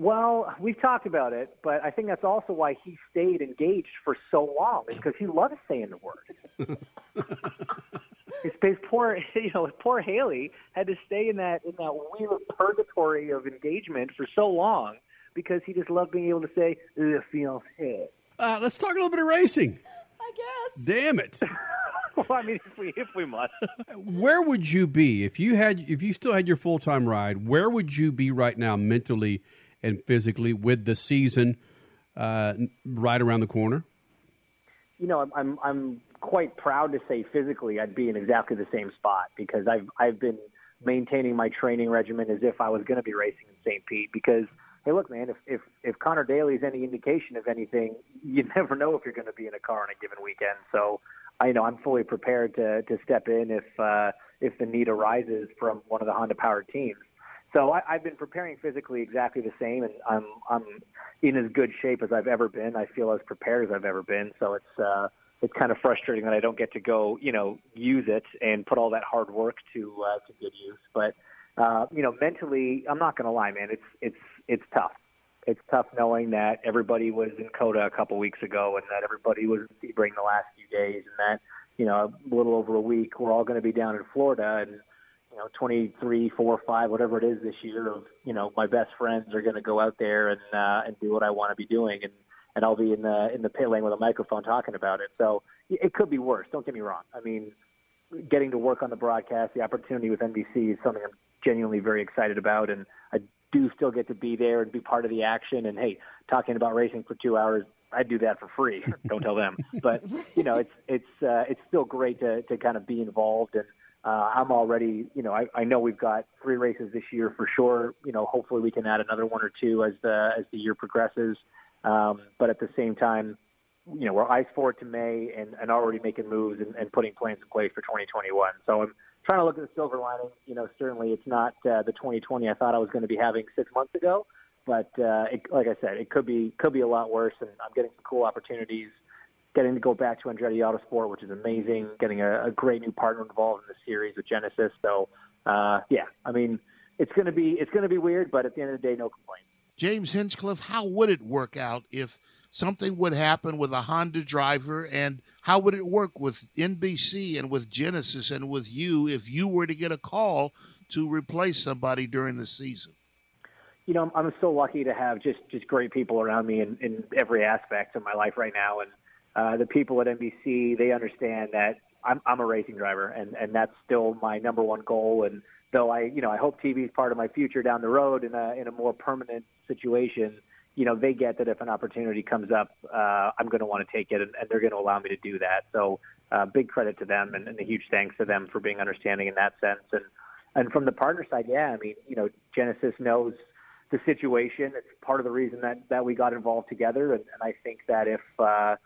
Well, we've talked about it, but I think that's also why he stayed engaged for so long, is because he loves saying the word. His, his poor, you know, poor Haley had to stay in that in that weird purgatory of engagement for so long because he just loved being able to say "le fiancé." Uh, let's talk a little bit of racing. I guess. Damn it. well, I mean, if we if we must. Where would you be if you had if you still had your full time ride? Where would you be right now, mentally and physically, with the season uh, right around the corner? you know, I'm, I'm quite proud to say physically I'd be in exactly the same spot because I've I've been maintaining my training regimen as if I was going to be racing in St. Pete. Because hey, look, man, if if if Connor Daly is any indication of anything, you never know if you're going to be in a car on a given weekend. So I you know I'm fully prepared to to step in if uh, if the need arises from one of the Honda powered teams. So I, I've been preparing physically exactly the same, and I'm I'm in as good shape as I've ever been. I feel as prepared as I've ever been. So it's uh, it's kind of frustrating that I don't get to go, you know, use it and put all that hard work to uh, to good use. But uh, you know, mentally, I'm not going to lie, man. It's it's it's tough. It's tough knowing that everybody was in COTA a couple weeks ago, and that everybody was in Sebring the last few days, and that you know, a little over a week, we're all going to be down in Florida, and know, 23, 4, 5, whatever it is this year of, you know, my best friends are going to go out there and, uh, and do what I want to be doing. And, and I'll be in the, in the pit lane with a microphone talking about it. So it could be worse. Don't get me wrong. I mean, getting to work on the broadcast, the opportunity with NBC is something I'm genuinely very excited about. And I do still get to be there and be part of the action. And hey, talking about racing for two hours, I'd do that for free. Don't tell them. But you know, it's it's uh, it's still great to to kind of be involved and uh, I'm already, you know, I, I know we've got three races this year for sure. You know, hopefully we can add another one or two as the as the year progresses. Um, but at the same time, you know, we're eyes forward to May and, and already making moves and, and putting plans in place for 2021. So I'm trying to look at the silver lining. You know, certainly it's not uh, the 2020 I thought I was going to be having six months ago, but uh, it, like I said, it could be could be a lot worse. And I'm getting some cool opportunities. Getting to go back to Andretti Autosport, which is amazing. Getting a, a great new partner involved in the series with Genesis. So, uh, yeah, I mean, it's going to be it's going to be weird, but at the end of the day, no complaints. James Hinchcliffe, how would it work out if something would happen with a Honda driver, and how would it work with NBC and with Genesis and with you if you were to get a call to replace somebody during the season? You know, I'm, I'm so lucky to have just just great people around me in, in every aspect of my life right now, and uh, the people at NBC they understand that I'm I'm a racing driver, and and that's still my number one goal. And though I you know I hope TV is part of my future down the road in a in a more permanent situation, you know they get that if an opportunity comes up, uh, I'm going to want to take it, and, and they're going to allow me to do that. So uh, big credit to them, and, and a huge thanks to them for being understanding in that sense. And and from the partner side, yeah, I mean you know Genesis knows the situation. It's part of the reason that that we got involved together, and, and I think that if uh,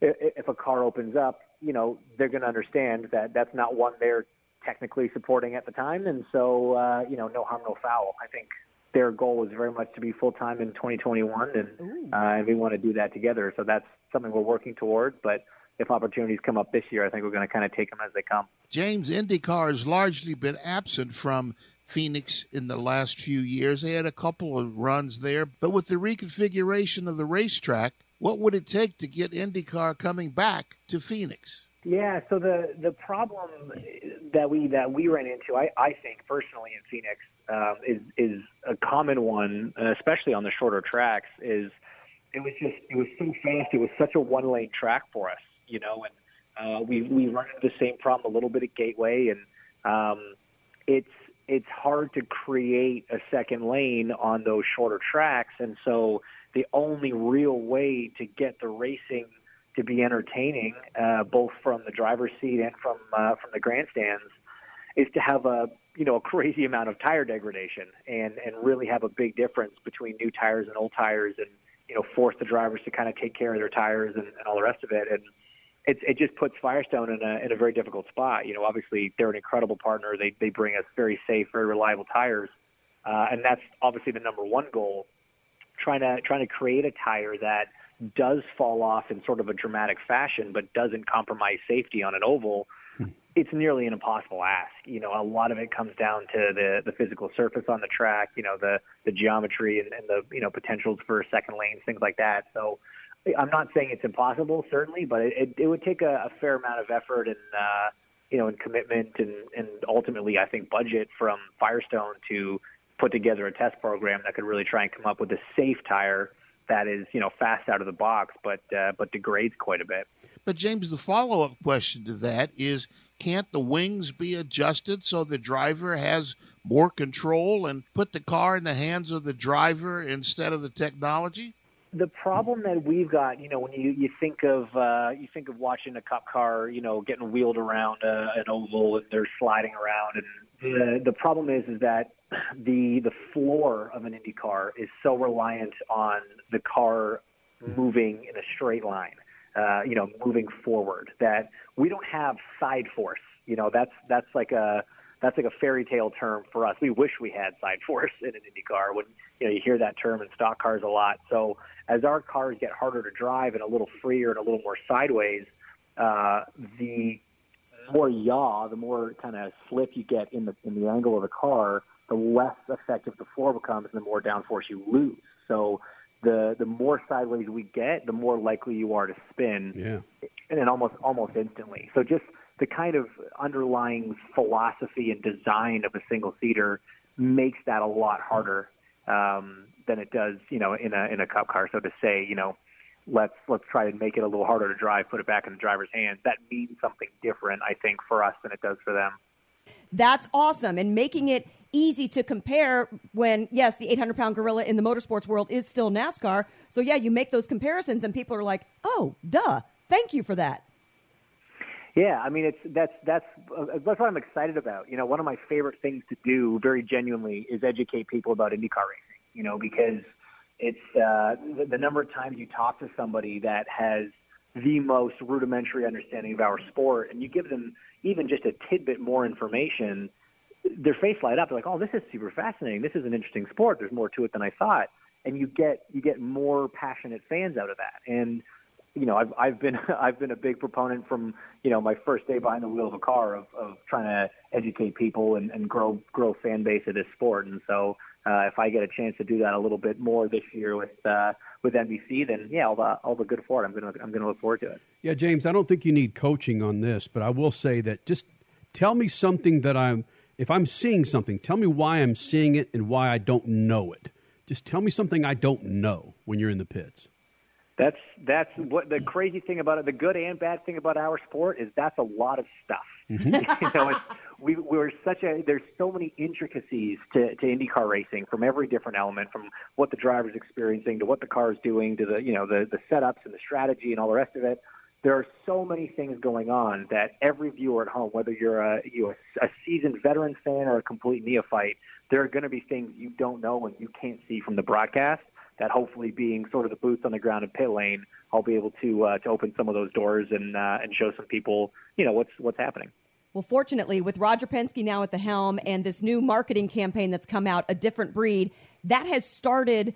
if a car opens up, you know, they're going to understand that that's not one they're technically supporting at the time. And so, uh, you know, no harm, no foul. I think their goal is very much to be full time in 2021, and uh, and we want to do that together. So that's something we're working towards. But if opportunities come up this year, I think we're going to kind of take them as they come. James, IndyCar has largely been absent from Phoenix in the last few years. They had a couple of runs there, but with the reconfiguration of the racetrack, what would it take to get IndyCar coming back to Phoenix? Yeah, so the the problem that we that we ran into, I, I think personally in Phoenix, um, is is a common one, especially on the shorter tracks. Is it was just it was so fast. It was such a one lane track for us, you know, and uh, we we run into the same problem a little bit at Gateway, and um, it's it's hard to create a second lane on those shorter tracks, and so the only real way to get the racing to be entertaining, uh, both from the driver's seat and from uh, from the grandstands, is to have a you know a crazy amount of tire degradation and and really have a big difference between new tires and old tires, and you know force the drivers to kind of take care of their tires and, and all the rest of it. And it, it just puts Firestone in a in a very difficult spot. You know, obviously they're an incredible partner. They they bring us very safe, very reliable tires, uh, and that's obviously the number one goal. Trying to trying to create a tire that does fall off in sort of a dramatic fashion, but doesn't compromise safety on an oval. It's nearly an impossible ask. You know, a lot of it comes down to the the physical surface on the track. You know, the the geometry and, and the you know potentials for second lanes, things like that. So I'm not saying it's impossible, certainly, but it, it, it would take a, a fair amount of effort and uh, you know, and commitment and and ultimately, I think, budget from Firestone to put together a test program that could really try and come up with a safe tire that is you know fast out of the box, but uh, but degrades quite a bit. But James, the follow up question to that is can't the wings be adjusted so the driver has more control and put the car in the hands of the driver instead of the technology? The problem that we've got, you know, when you, you think of uh, you think of watching a cup car, you know, getting wheeled around uh, an oval and they're sliding around, and the the problem is is that the the floor of an Indy car is so reliant on the car moving in a straight line uh, you know, moving forward. That we don't have side force. You know, that's that's like a that's like a fairy tale term for us. We wish we had side force in an Indy car. When you know you hear that term in stock cars a lot. So as our cars get harder to drive and a little freer and a little more sideways, uh, the more yaw, the more kind of slip you get in the in the angle of the car, the less effective the floor becomes, and the more downforce you lose. So the the more sideways we get, the more likely you are to spin, yeah. and then almost almost instantly. So just the kind of underlying philosophy and design of a single seater makes that a lot harder um, than it does, you know, in a in a cup car. So to say, you know, let's let's try to make it a little harder to drive, put it back in the driver's hands. That means something different, I think, for us than it does for them. That's awesome, and making it easy to compare when, yes, the 800 pound gorilla in the motorsports world is still NASCAR. So, yeah, you make those comparisons, and people are like, oh, duh. Thank you for that. Yeah, I mean it's that's that's uh, that's what I'm excited about. You know, one of my favorite things to do, very genuinely, is educate people about IndyCar racing. You know, because it's uh, the, the number of times you talk to somebody that has the most rudimentary understanding of our sport, and you give them even just a tidbit more information, their face light up. They're like, "Oh, this is super fascinating. This is an interesting sport. There's more to it than I thought." And you get you get more passionate fans out of that. And you know, I've I've been I've been a big proponent from you know my first day behind the wheel of a car of, of trying to educate people and, and grow grow fan base of this sport. And so uh, if I get a chance to do that a little bit more this year with uh, with NBC, then yeah, all the all the good for it. I'm gonna I'm gonna look forward to it. Yeah, James, I don't think you need coaching on this, but I will say that just tell me something that I'm if I'm seeing something, tell me why I'm seeing it and why I don't know it. Just tell me something I don't know when you're in the pits. That's that's what the crazy thing about it. The good and bad thing about our sport is that's a lot of stuff. Mm-hmm. you know, it's, we we're such a there's so many intricacies to to IndyCar racing from every different element, from what the driver's experiencing to what the car is doing to the you know the the setups and the strategy and all the rest of it. There are so many things going on that every viewer at home, whether you're a you a, seasoned veteran fan or a complete neophyte, there are going to be things you don't know and you can't see from the broadcast that hopefully being sort of the boots on the ground in pit lane, I'll be able to uh, to open some of those doors and uh, and show some people, you know, what's what's happening. Well, fortunately, with Roger Penske now at the helm and this new marketing campaign that's come out, a different breed, that has started.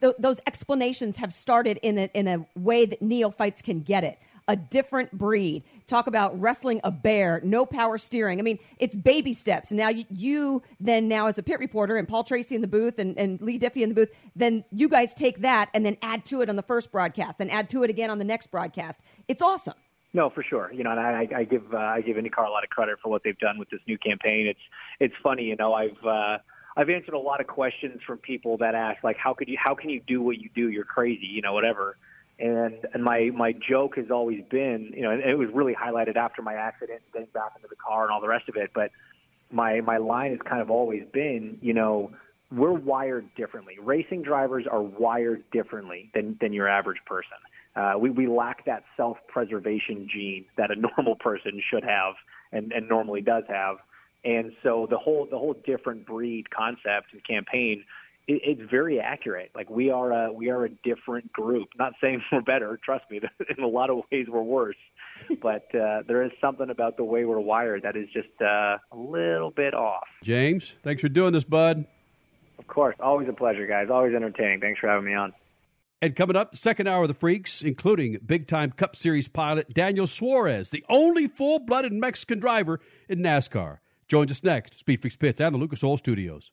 Th- those explanations have started in a, in a way that neophytes can get it a different breed. Talk about wrestling a bear, no power steering. I mean, it's baby steps. Now you, you, then now as a pit reporter and Paul Tracy in the booth and, and Leigh Diffey in the booth, then you guys take that and then add to it on the first broadcast, then add to it again on the next broadcast. It's awesome. No, for sure. You know, and I, I give uh, I give IndyCar a lot of credit for what they've done with this new campaign. It's it's funny, you know. I've uh, I've answered a lot of questions from people that ask like, how could you how can you do what you do? You're crazy, you know, whatever. And and my my joke has always been, you know, and it was really highlighted after my accident, getting back into the car and all the rest of it. But my my line has kind of always been, you know, we're wired differently. Racing drivers are wired differently than than your average person. Uh, we we lack that self preservation gene that a normal person should have and and normally does have. And so the whole the whole different breed concept and campaign it, it's very accurate. Like we are a we are a different group. Not saying we're better. Trust me, in a lot of ways we're worse. But uh, there is something about the way we're wired that is just uh, a little bit off. James, thanks for doing this, bud. Of course, always a pleasure, guys. Always entertaining. Thanks for having me on. And coming up, second hour of the Freaks, including big time Cup Series pilot Daniel Suarez, the only full blooded Mexican driver in NASCAR. Joins us next, Speed Freaks Pits and the Lucas Oil Studios.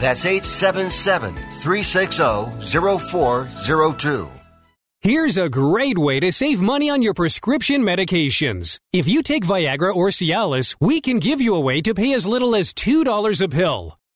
That's 877 360 0402. Here's a great way to save money on your prescription medications. If you take Viagra or Cialis, we can give you a way to pay as little as $2 a pill.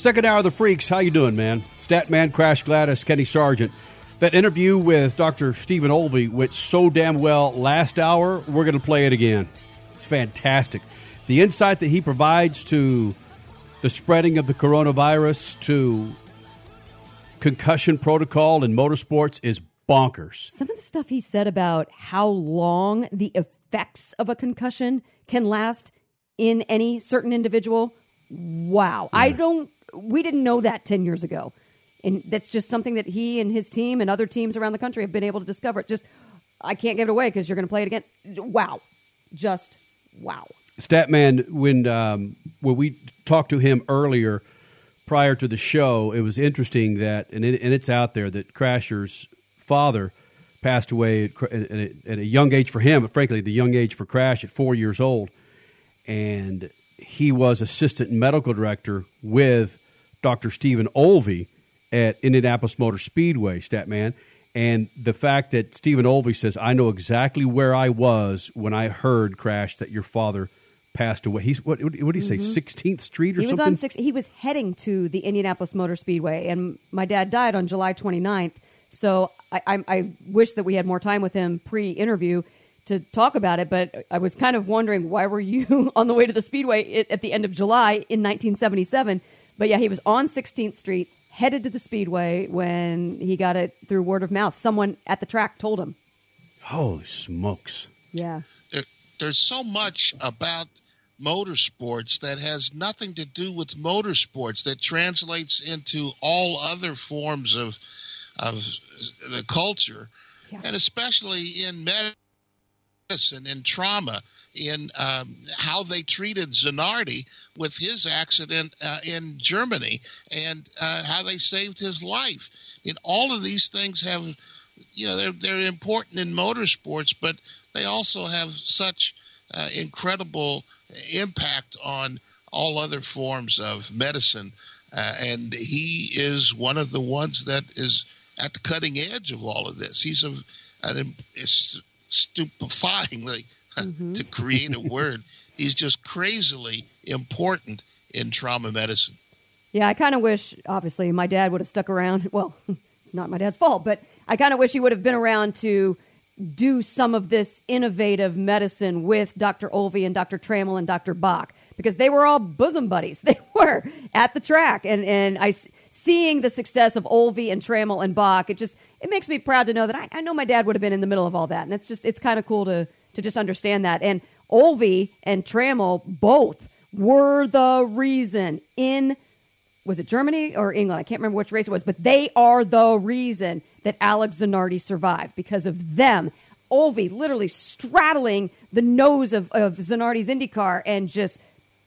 Second hour of the Freaks. How you doing, man? Statman, Crash Gladys, Kenny Sargent. That interview with Dr. Stephen Olvey went so damn well last hour. We're going to play it again. It's fantastic. The insight that he provides to the spreading of the coronavirus, to concussion protocol in motorsports is bonkers. Some of the stuff he said about how long the effects of a concussion can last in any certain individual. Wow. I don't, we didn't know that 10 years ago. And that's just something that he and his team and other teams around the country have been able to discover. Just, I can't give it away because you're going to play it again. Wow. Just wow. Statman, when um, when we talked to him earlier, prior to the show, it was interesting that, and, it, and it's out there that Crasher's father passed away at, at, a, at a young age for him, but frankly, the young age for Crash at four years old, and he was assistant medical director with Dr. Stephen Olvey at Indianapolis Motor Speedway, Statman. And the fact that Stephen Olvey says, I know exactly where I was when I heard, Crash, that your father passed away. He's what? What did he say? Mhm. 16th Street or he was something? on six. He was heading to the Indianapolis Motor Speedway, and my dad died on July 29th. So I, I, I wish that we had more time with him pre-interview to talk about it. But I was kind of wondering why were you on the way to the Speedway at the end of July in 1977? But yeah, he was on 16th Street, headed to the Speedway when he got it through word of mouth. Someone at the track told him. Holy smokes! Yeah. there, there's so much about motorsports that has nothing to do with motorsports that translates into all other forms of of the culture, and especially in medicine and trauma. In um, how they treated Zanardi with his accident uh, in Germany, and uh, how they saved his life. And all of these things have you know they're they're important in motorsports, but they also have such uh, incredible impact on all other forms of medicine. Uh, and he is one of the ones that is at the cutting edge of all of this. He's a an it's stupefyingly to create a word. He's just crazily important in trauma medicine. Yeah, I kind of wish, obviously, my dad would have stuck around. Well, it's not my dad's fault, but I kind of wish he would have been around to do some of this innovative medicine with Dr. Olvey and Dr. Trammell and Dr. Bach because they were all bosom buddies. They were at the track. And, and I, seeing the success of Olvey and Trammell and Bach, it just it makes me proud to know that I, I know my dad would have been in the middle of all that, and it's just it's kind of cool to to just understand that. And Olvey and Trammell both were the reason in was it Germany or England? I can't remember which race it was, but they are the reason that Alex Zanardi survived because of them. Olvey literally straddling the nose of, of Zanardi's IndyCar and just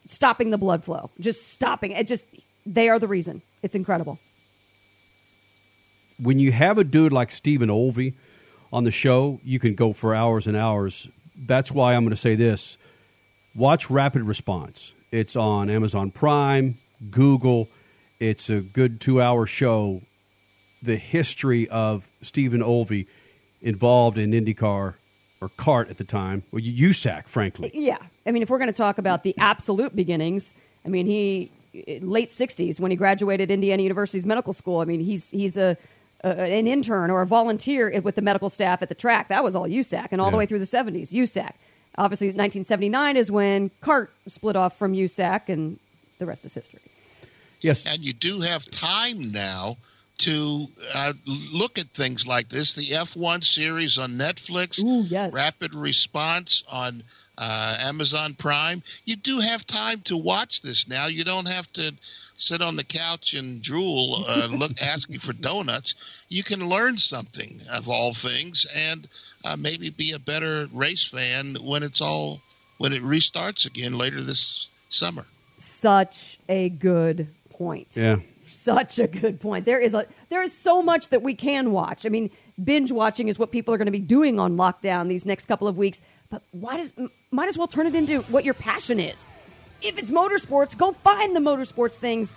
stopping the blood flow, just stopping it. Just they are the reason. It's incredible. When you have a dude like Stephen Olvey on the show, you can go for hours and hours. That's why I'm going to say this: watch Rapid Response. It's on Amazon Prime, Google. It's a good two-hour show. The history of Stephen Olvey involved in IndyCar or CART at the time, or USAC, frankly. Uh, yeah. I mean, if we're going to talk about the absolute beginnings, I mean, he late 60s when he graduated Indiana University's medical school. I mean, he's he's a, a an intern or a volunteer with the medical staff at the track. That was all USAC, and all the way through the 70s, USAC. Obviously, 1979 is when CART split off from USAC, and the rest is history. Yes. And you do have time now to uh, look at things like this. The F1 series on Netflix, Ooh, yes. Rapid Response on uh, Amazon Prime. You do have time to watch this now. You don't have to sit on the couch and drool, uh, look asking for donuts. You can learn something of all things, and uh, maybe be a better race fan when it's all when it restarts again later this summer. Such a good point. Yeah. Such a good point. There is a there is so much that we can watch. I mean, binge watching is what people are going to be doing on lockdown these next couple of weeks. But why does might as well turn it into what your passion is. If it's motorsports, go find the motorsports things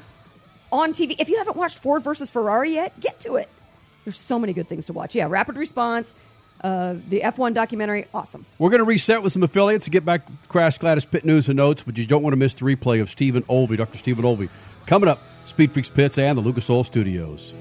on TV. If you haven't watched Ford versus Ferrari yet, get to it. There's so many good things to watch. Yeah, Rapid Response, uh, the F1 documentary, awesome. We're going to reset with some affiliates and get back Crash Gladys Pit News and Notes, but you don't want to miss the replay of Stephen Olvey, Dr. Stephen Olvey. Coming up, Speed Freaks Pits and the Lucas Oil Studios.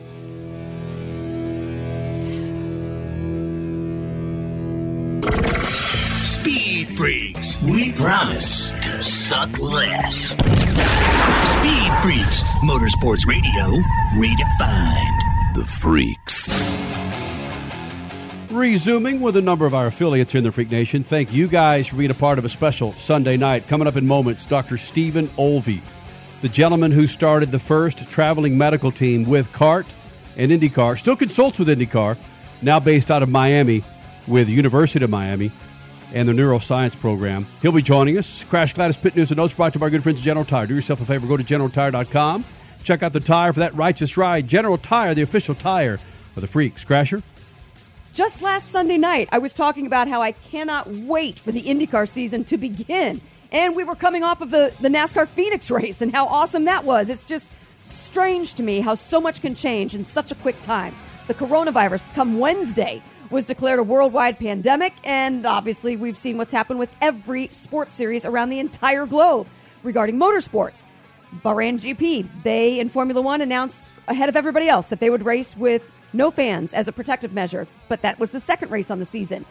Speed Freaks. We promise to suck less. Speed Freaks. Motorsports Radio redefined. The Freaks. Resuming with a number of our affiliates here in the Freak Nation. Thank you guys for being a part of a special Sunday night. Coming up in moments, Dr. Stephen Olvey, the gentleman who started the first traveling medical team with CART and IndyCar, still consults with IndyCar, now based out of Miami with University of Miami and the neuroscience program. He'll be joining us. Crash Gladys Pit News and Notes brought to our good friends at General Tire. Do yourself a favor, go to generaltire.com. Check out the tire for that righteous ride. General Tire, the official tire of the Freaks. Crasher? Just last Sunday night, I was talking about how I cannot wait for the IndyCar season to begin. And we were coming off of the, the NASCAR Phoenix race and how awesome that was. It's just strange to me how so much can change in such a quick time. The coronavirus, come Wednesday, was declared a worldwide pandemic, and obviously, we've seen what's happened with every sports series around the entire globe regarding motorsports. Bahrain GP, they in Formula One announced ahead of everybody else that they would race with no fans as a protective measure, but that was the second race on the season.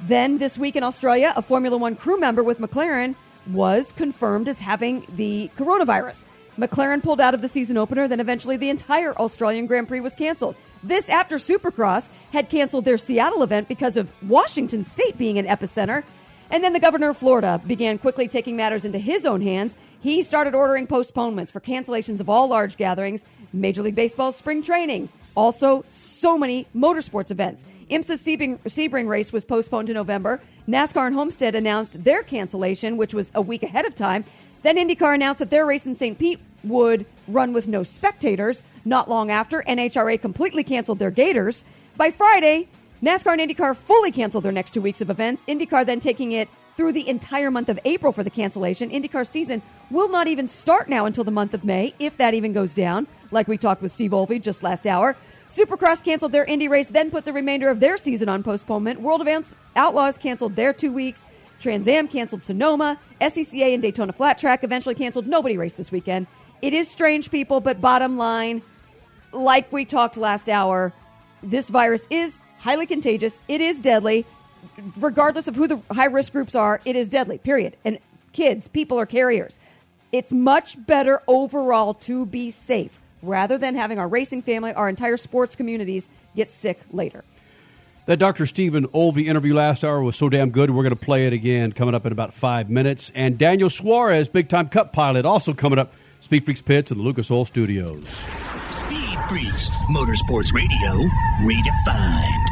Then this week in Australia, a Formula One crew member with McLaren was confirmed as having the coronavirus. McLaren pulled out of the season opener, then eventually the entire Australian Grand Prix was canceled. This after Supercross had canceled their Seattle event because of Washington State being an epicenter. And then the governor of Florida began quickly taking matters into his own hands. He started ordering postponements for cancellations of all large gatherings, Major League Baseball's spring training, also so many motorsports events. IMSA's Sebring, Sebring race was postponed to November. NASCAR and Homestead announced their cancellation, which was a week ahead of time. Then IndyCar announced that their race in St. Pete would run with no spectators. Not long after, NHRA completely canceled their Gators. By Friday, NASCAR and IndyCar fully canceled their next two weeks of events. IndyCar then taking it through the entire month of April for the cancellation. IndyCar season will not even start now until the month of May, if that even goes down, like we talked with Steve Olvey just last hour. Supercross canceled their Indy race, then put the remainder of their season on postponement. World of Outlaws canceled their two weeks. Trans Am canceled Sonoma. SCCA and Daytona Flat Track eventually canceled. Nobody raced this weekend. It is strange, people, but bottom line, like we talked last hour, this virus is highly contagious. It is deadly. Regardless of who the high risk groups are, it is deadly, period. And kids, people are carriers. It's much better overall to be safe rather than having our racing family, our entire sports communities get sick later. That Dr. Stephen Olvey interview last hour was so damn good. We're going to play it again coming up in about five minutes. And Daniel Suarez, big time cup pilot, also coming up. Speed Freaks Pits in the Lucas Oil Studios. Speed Freaks, Motorsports Radio, redefined.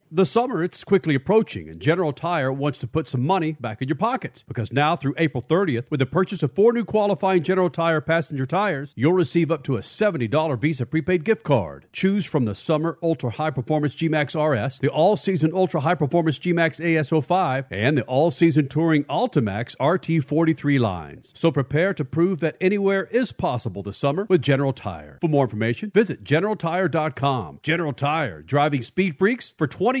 The summer, it's quickly approaching, and General Tire wants to put some money back in your pockets. Because now, through April 30th, with the purchase of four new qualifying General Tire passenger tires, you'll receive up to a $70 Visa prepaid gift card. Choose from the Summer Ultra High Performance G-Max RS, the All Season Ultra High Performance G-Max AS05, and the All Season Touring Altimax RT43 lines. So prepare to prove that anywhere is possible this summer with General Tire. For more information, visit GeneralTire.com. General Tire, driving speed freaks for 20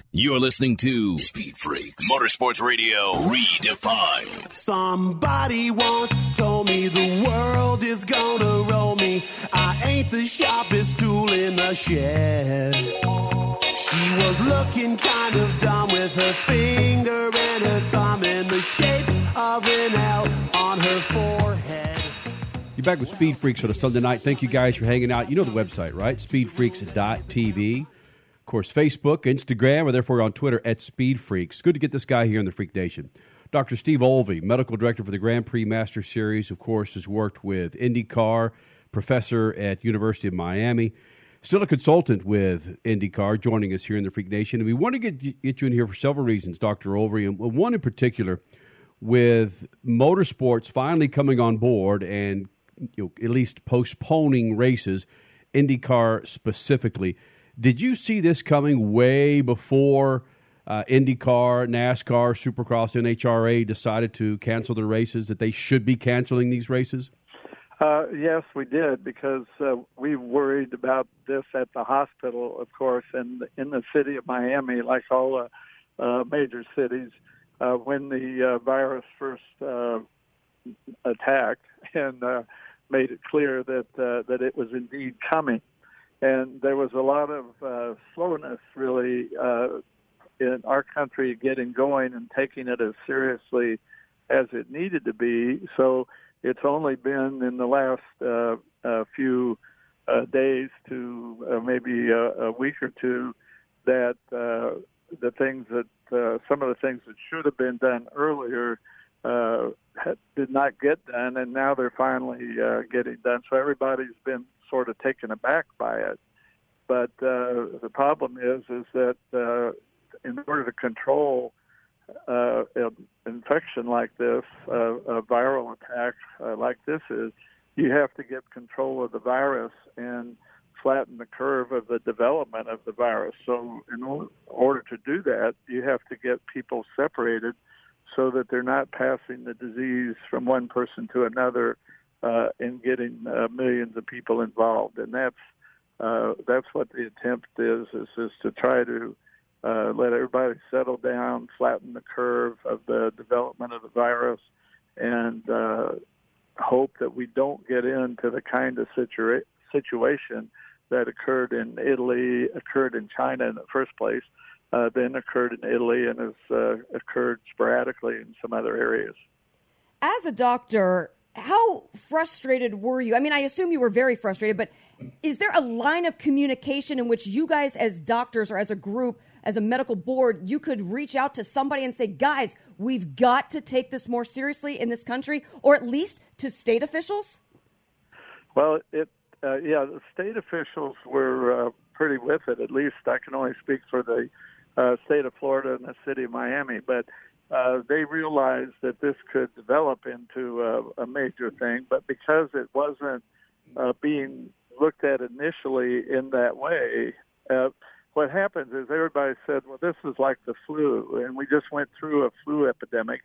You're listening to Speed Freaks, Motorsports Radio redefined. Somebody once told me the world is gonna roll me. I ain't the sharpest tool in the shed. She was looking kind of dumb with her finger and her thumb in the shape of an L on her forehead. You're back with Speed Freaks on a Sunday night. Thank you guys for hanging out. You know the website, right? Speedfreaks.tv. Course, Facebook, Instagram, or therefore on Twitter at Speed Freaks. Good to get this guy here in the Freak Nation. Dr. Steve Olvey, medical director for the Grand Prix Master Series, of course, has worked with IndyCar, professor at University of Miami, still a consultant with IndyCar, joining us here in the Freak Nation. And we want to get, get you in here for several reasons, Dr. Olvey, and one in particular with motorsports finally coming on board and you know, at least postponing races, IndyCar specifically. Did you see this coming way before uh, IndyCar, NASCAR, Supercross, NHRA decided to cancel their races? That they should be canceling these races? Uh, yes, we did because uh, we worried about this at the hospital, of course, and in the city of Miami, like all uh, uh, major cities, uh, when the uh, virus first uh, attacked and uh, made it clear that uh, that it was indeed coming, and there was a lot of uh, slowness, really, uh, in our country getting going and taking it as seriously as it needed to be. So it's only been in the last uh, uh, few uh, days to uh, maybe a, a week or two that uh, the things that uh, some of the things that should have been done earlier uh, had, did not get done, and now they're finally uh, getting done. So everybody's been sort of taken aback by it. But uh, the problem is, is that uh, in order to control uh, an infection like this, uh, a viral attack uh, like this is, you have to get control of the virus and flatten the curve of the development of the virus. So, in order to do that, you have to get people separated so that they're not passing the disease from one person to another uh, getting uh, millions of people involved. And that's uh, that's what the attempt is is is to try to uh, let everybody settle down, flatten the curve of the development of the virus, and uh, hope that we don't get into the kind of situa- situation that occurred in Italy, occurred in China in the first place, uh, then occurred in Italy, and has uh, occurred sporadically in some other areas. As a doctor, how frustrated were you? I mean, I assume you were very frustrated, but is there a line of communication in which you guys, as doctors or as a group, as a medical board, you could reach out to somebody and say, guys, we've got to take this more seriously in this country, or at least to state officials? Well, it uh, yeah, the state officials were uh, pretty with it. At least I can only speak for the uh, state of Florida and the city of Miami, but uh, they realized that this could develop into a, a major thing. But because it wasn't uh, being looked at initially in that way, uh, what happens is everybody said, "Well, this is like the flu," and we just went through a flu epidemic.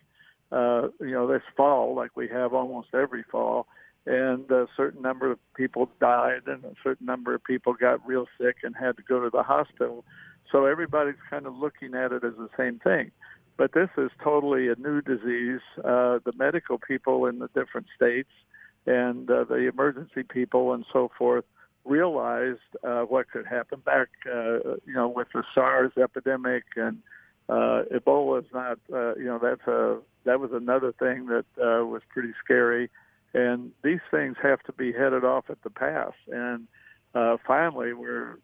Uh, you know, this fall, like we have almost every fall, and a certain number of people died, and a certain number of people got real sick and had to go to the hospital. So everybody's kind of looking at it as the same thing. But this is totally a new disease. Uh, the medical people in the different states and uh, the emergency people and so forth realized uh, what could happen back, uh, you know, with the SARS epidemic and uh, Ebola is not, uh, you know, that's a that was another thing that uh, was pretty scary. And these things have to be headed off at the pass. And uh, finally, we're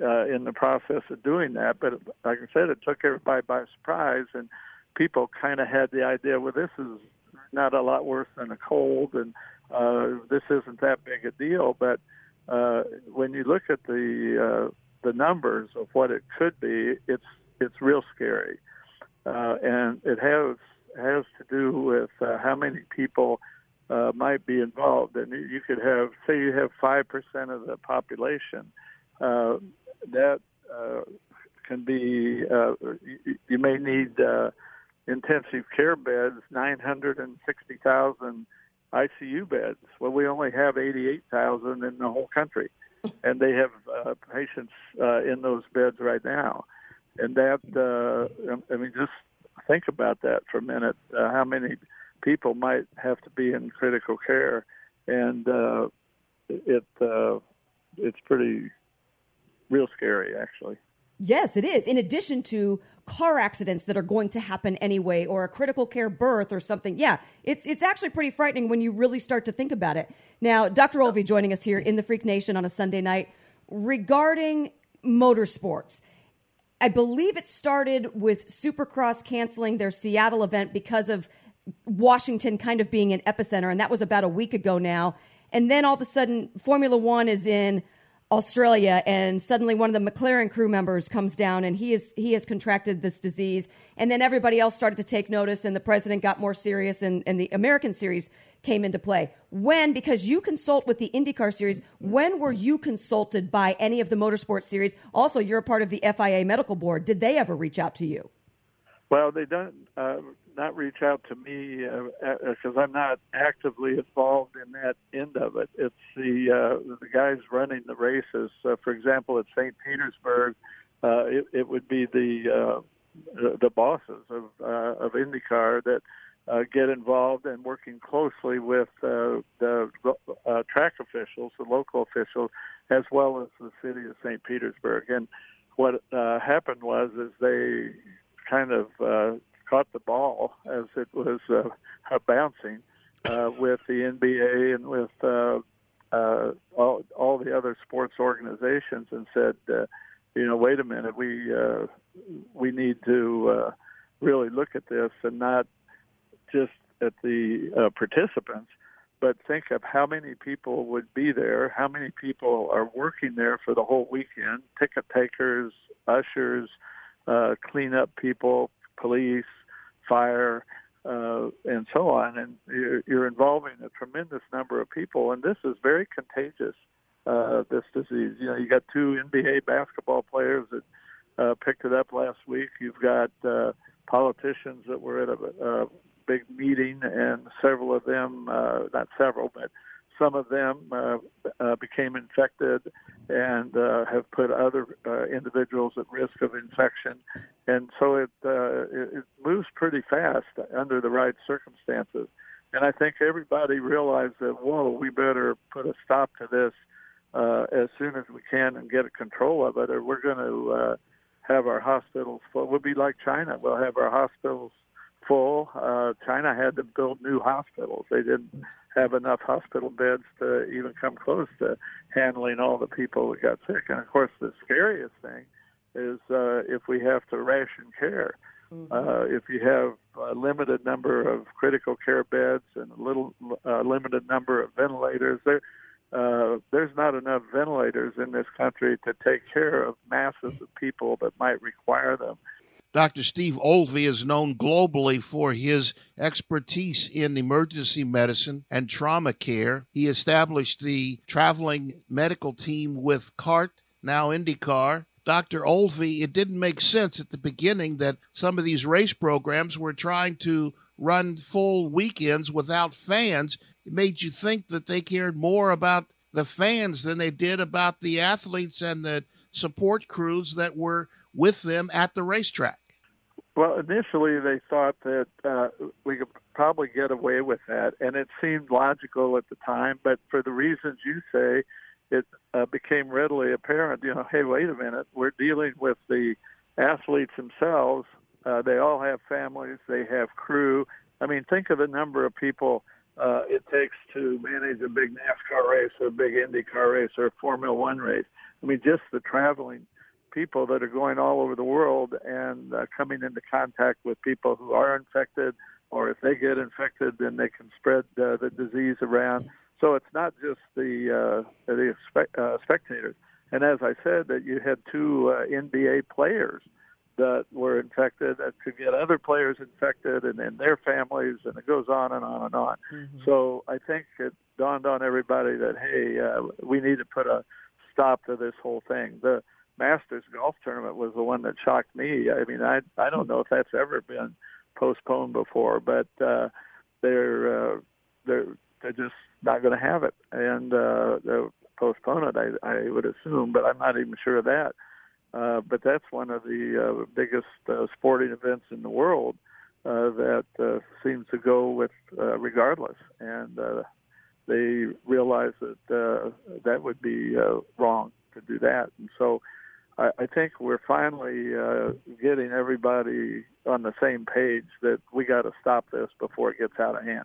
uh, in the process of doing that. But like I said, it took everybody by surprise, and people kind of had the idea, well, this is not a lot worse than a cold, and uh, this isn't that big a deal. But uh, when you look at the uh, the numbers of what it could be, it's it's real scary, uh, and it has has to do with uh, how many people uh, might be involved. And you could have, say, you have five percent of the population. Uh, that uh, can be. Uh, you, you may need uh, intensive care beds, nine hundred and sixty thousand ICU beds. Well, we only have 88,000 in the whole country, and they have uh, patients uh, in those beds right now. And that, uh, I mean, just think about that for a minute. Uh, how many people might have to be in critical care, and uh, it uh, it's pretty real scary, actually. Yes, it is. In addition to car accidents that are going to happen anyway, or a critical care birth or something. Yeah, it's it's actually pretty frightening when you really start to think about it. Now, Dr. Olvey joining us here in the Freak Nation on a Sunday night regarding motorsports. I believe it started with Supercross canceling their Seattle event because of Washington kind of being an epicenter, and that was about a week ago now. And then all of a sudden, Formula One is in Australia, and suddenly one of the McLaren crew members comes down, and he is he has contracted this disease. And then everybody else started to take notice, and the president got more serious, and, and the American series came into play. When, because you consult with the IndyCar series, when were you consulted by any of the motorsport series? Also, you're a part of the FIA medical board. Did they ever reach out to you? Well, they don't uh, not reach out to me because uh, I'm not actively involved in that end of it. It's the uh, the guys running the races. Uh, for example, at St. Petersburg, uh, it, it would be the uh, the bosses of uh, of IndyCar that uh, get involved and working closely with uh, the uh, track officials, the local officials, as well as the city of St. Petersburg. And what uh, happened was is they kind of uh, caught the ball as it was uh, bouncing uh, with the NBA and with uh, uh, all, all the other sports organizations and said, uh, you know, wait a minute, we uh, we need to uh, really look at this and not just at the uh, participants, but think of how many people would be there, how many people are working there for the whole weekend, ticket takers, ushers, uh, cleanup people, police, fire, uh, and so on. And you're, you're involving a tremendous number of people, and this is very contagious. Uh, this disease. You know, you got two NBA basketball players that uh, picked it up last week. You've got uh, politicians that were at a, a big meeting, and several of them, uh, not several, but some of them uh, uh, became infected and uh, have put other uh, individuals at risk of infection. And so it, uh, it, it moves pretty fast under the right circumstances. And I think everybody realized that, whoa, we better put a stop to this uh, as soon as we can and get a control of it, or we're going to have our hospitals full. We'll be like China. We'll have our hospitals full. Uh, China had to build new hospitals. They didn't have enough hospital beds to even come close to handling all the people that got sick. And of course, the scariest thing is uh, if we have to ration care. Uh, if you have a limited number of critical care beds and a little uh, limited number of ventilators, there uh, there's not enough ventilators in this country to take care of masses of people that might require them. Dr. Steve Olvey is known globally for his expertise in emergency medicine and trauma care. He established the traveling medical team with CART, now IndyCar. Dr. Olvey, it didn't make sense at the beginning that some of these race programs were trying to run full weekends without fans. It made you think that they cared more about the fans than they did about the athletes and the support crews that were with them at the racetrack. Well, initially they thought that uh, we could probably get away with that, and it seemed logical at the time. But for the reasons you say, it uh, became readily apparent. You know, hey, wait a minute, we're dealing with the athletes themselves. Uh, they all have families. They have crew. I mean, think of the number of people uh, it takes to manage a big NASCAR race or a big IndyCar race or a Formula One race. I mean, just the traveling people that are going all over the world and uh, coming into contact with people who are infected, or if they get infected, then they can spread uh, the disease around. So it's not just the uh, the spe- uh, spectators. And as I said, that you had two uh, NBA players that were infected that could get other players infected and, and their families, and it goes on and on and on. Mm-hmm. So I think it dawned on everybody that hey, uh, we need to put a stop to this whole thing. The Masters golf tournament was the one that shocked me. I mean, I I don't know if that's ever been postponed before, but uh, they're uh, they're they're just not going to have it, and uh, they'll postpone it. I I would assume, but I'm not even sure of that. Uh, but that's one of the uh, biggest uh, sporting events in the world uh, that uh, seems to go with uh, regardless, and uh, they realize that uh, that would be uh, wrong to do that, and so I, think we're finally uh, getting everybody on the same page that we got to stop this before it gets out of hand.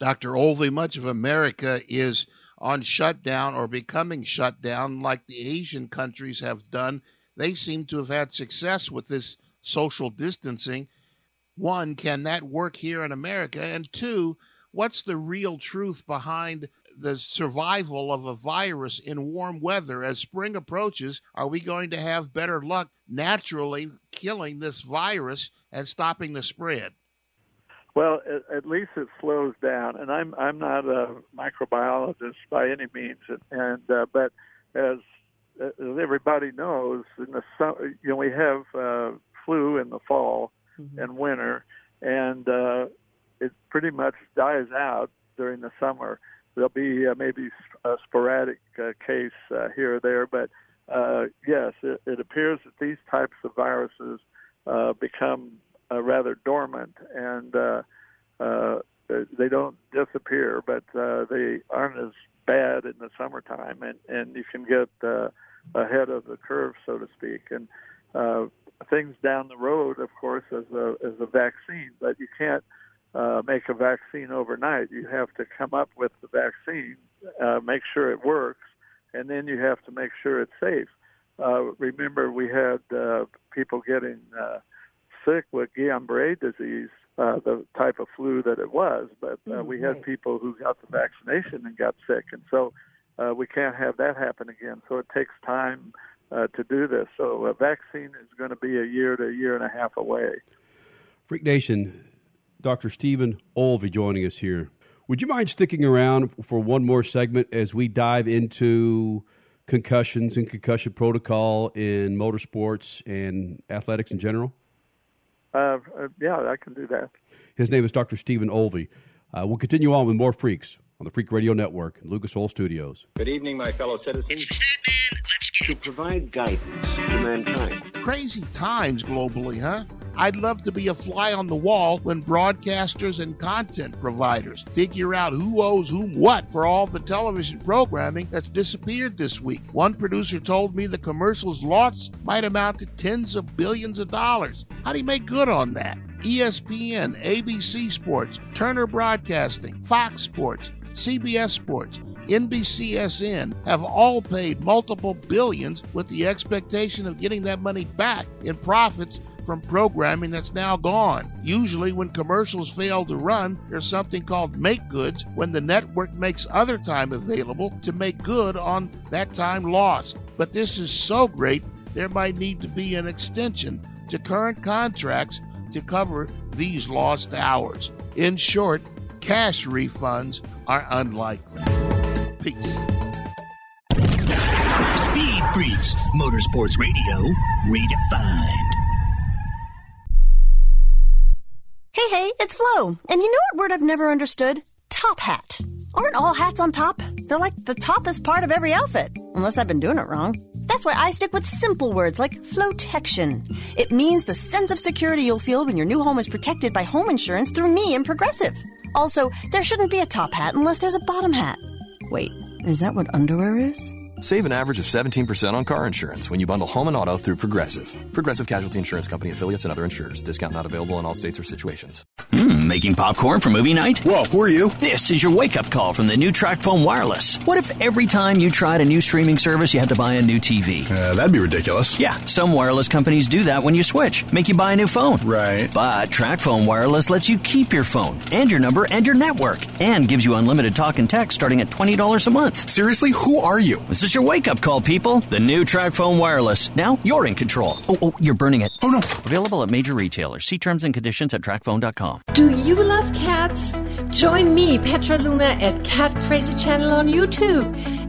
Dr. Olvey, much of America is on shutdown or becoming shut down like the Asian countries have done. They seem to have had success with this social distancing. One, can that work here in America? And two, what's the real truth behind the survival of a virus in warm weather. As spring approaches, are we going to have better luck naturally killing this virus and stopping the spread? Well, at, at least it slows down, and I'm I'm not a microbiologist by any means, and uh, but as, as everybody knows, in the summer, you know, we have uh, flu in the fall mm-hmm. and winter, and uh, it pretty much dies out during the summer There'll be uh, maybe a sporadic uh, case uh, here or there, but uh, yes, it, it appears that these types of viruses uh, become uh, rather dormant and uh, uh, they don't disappear, but uh, they aren't as bad in the summertime, and and you can get uh, ahead of the curve, so to speak. And uh, things down the road, of course, as a as a vaccine, but you can't uh, make a vaccine overnight. You have to come up with the vaccine, uh, make sure it works, and then you have to make sure it's safe. uh, remember we had uh, people getting uh, sick with Guillain-Barré disease, uh, the type of flu that it was, but uh, we had people who got the vaccination and got sick, and so uh, we can't have that happen again. So it takes time uh, to do this. So a vaccine is going to be a year to a year and a half away. Freak Nation, Dr. Stephen Olvey joining us here. Would you mind sticking around for one more segment as we dive into concussions and concussion protocol in motorsports and athletics in general? Uh, uh, yeah, I can do that. His name is Dr. Stephen Olvey. Uh, we'll continue on with more freaks on the Freak Radio Network and Lucas Oil Studios. Good evening, my fellow citizens. To provide guidance to mankind. Crazy times globally, huh? I'd love to be a fly on the wall when broadcasters and content providers figure out who owes whom what for all the television programming that's disappeared this week. One producer told me the commercials lost might amount to tens of billions of dollars. How do you make good on that? ESPN, ABC Sports, Turner Broadcasting, Fox Sports, CBS Sports, NBCSN have all paid multiple billions with the expectation of getting that money back in profits from programming that's now gone. Usually, when commercials fail to run, there's something called make goods when the network makes other time available to make good on that time lost. But this is so great, there might need to be an extension to current contracts to cover these lost hours. In short, cash refunds are unlikely. Peace. Speed Freaks, Motorsports Radio, redefined. Hey, hey, it's Flo. And you know what word I've never understood? Top hat. Aren't all hats on top? They're like the toppest part of every outfit. Unless I've been doing it wrong. That's why I stick with simple words like flotection. It means the sense of security you'll feel when your new home is protected by home insurance through me and Progressive. Also, there shouldn't be a top hat unless there's a bottom hat. Wait, is that what underwear is? Save an average of 17% on car insurance when you bundle home and auto through Progressive. Progressive Casualty Insurance Company affiliates and other insurers. Discount not available in all states or situations. Hmm, making popcorn for movie night? Whoa, who are you? This is your wake up call from the new Tracfone Wireless. What if every time you tried a new streaming service, you had to buy a new TV? Uh, that'd be ridiculous. Yeah, some wireless companies do that when you switch, make you buy a new phone. Right. But Tracfone Wireless lets you keep your phone and your number and your network and gives you unlimited talk and text starting at $20 a month. Seriously, who are you? This is your wake up call, people. The new Tracfone Wireless. Now you're in control. Oh, oh, you're burning it. Oh, no. Available at major retailers. See terms and conditions at tracfone.com. Do you love cats? Join me, Petra Luna, at Cat Crazy Channel on YouTube.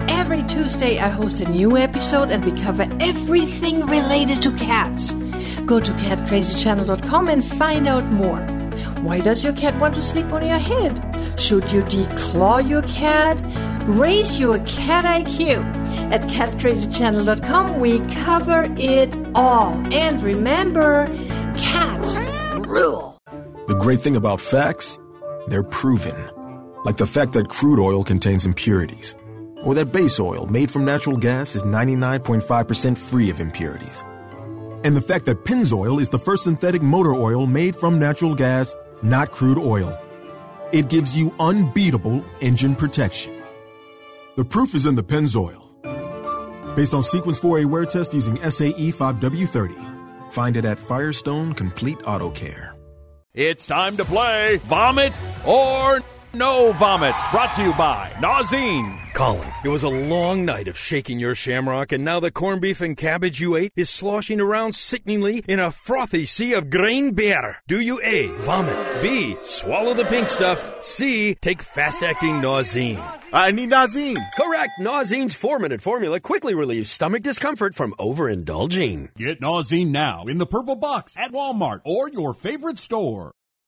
Every Tuesday, I host a new episode and we cover everything related to cats. Go to catcrazychannel.com and find out more. Why does your cat want to sleep on your head? Should you declaw your cat? Raise your cat IQ. At catcrazychannel.com, we cover it all. And remember, cats rule. The great thing about facts, they're proven. Like the fact that crude oil contains impurities, or that base oil made from natural gas is 99.5% free of impurities. And the fact that Pennzoil is the first synthetic motor oil made from natural gas, not crude oil. It gives you unbeatable engine protection. The proof is in the Pennzoil. Based on Sequence 4A wear test using SAE 5W30. Find it at Firestone Complete Auto Care. It's time to play Vomit or No Vomit, brought to you by Nauzene. Colin, it was a long night of shaking your shamrock, and now the corned beef and cabbage you ate is sloshing around sickeningly in a frothy sea of grain beer. Do you A. Vomit. B. Swallow the pink stuff. C. Take fast acting Nauzene. I need Nauzene. Correct. Nauzene's four minute formula quickly relieves stomach discomfort from overindulging. Get Nauzene now in the purple box at Walmart or your favorite store.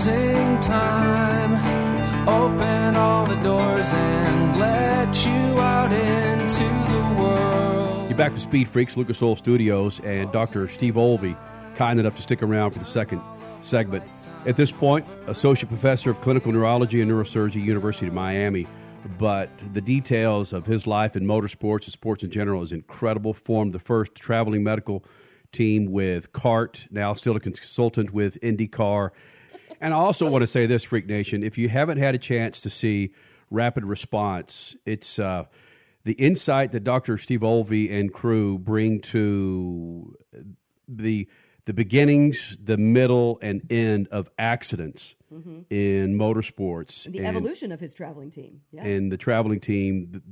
Closing time. Open all the doors and let you out into the world. You're back with Speed Freaks, Lucas Oil Studios, and Dr. Steve Olvey, kind enough to stick around for the second segment. At this point, Associate Professor of Clinical Neurology and Neurosurgery, University of Miami. But the details of his life in motorsports and sports in general is incredible. Formed the first traveling medical team with CART, now still a consultant with IndyCar. And I also want to say this, Freak Nation, if you haven't had a chance to see Rapid Response, it's uh, the insight that Dr. Steve Olvey and crew bring to the the beginnings, the middle, and end of accidents Mhm. in motorsports. The and- evolution of his traveling team. Yeah. and the traveling team, the,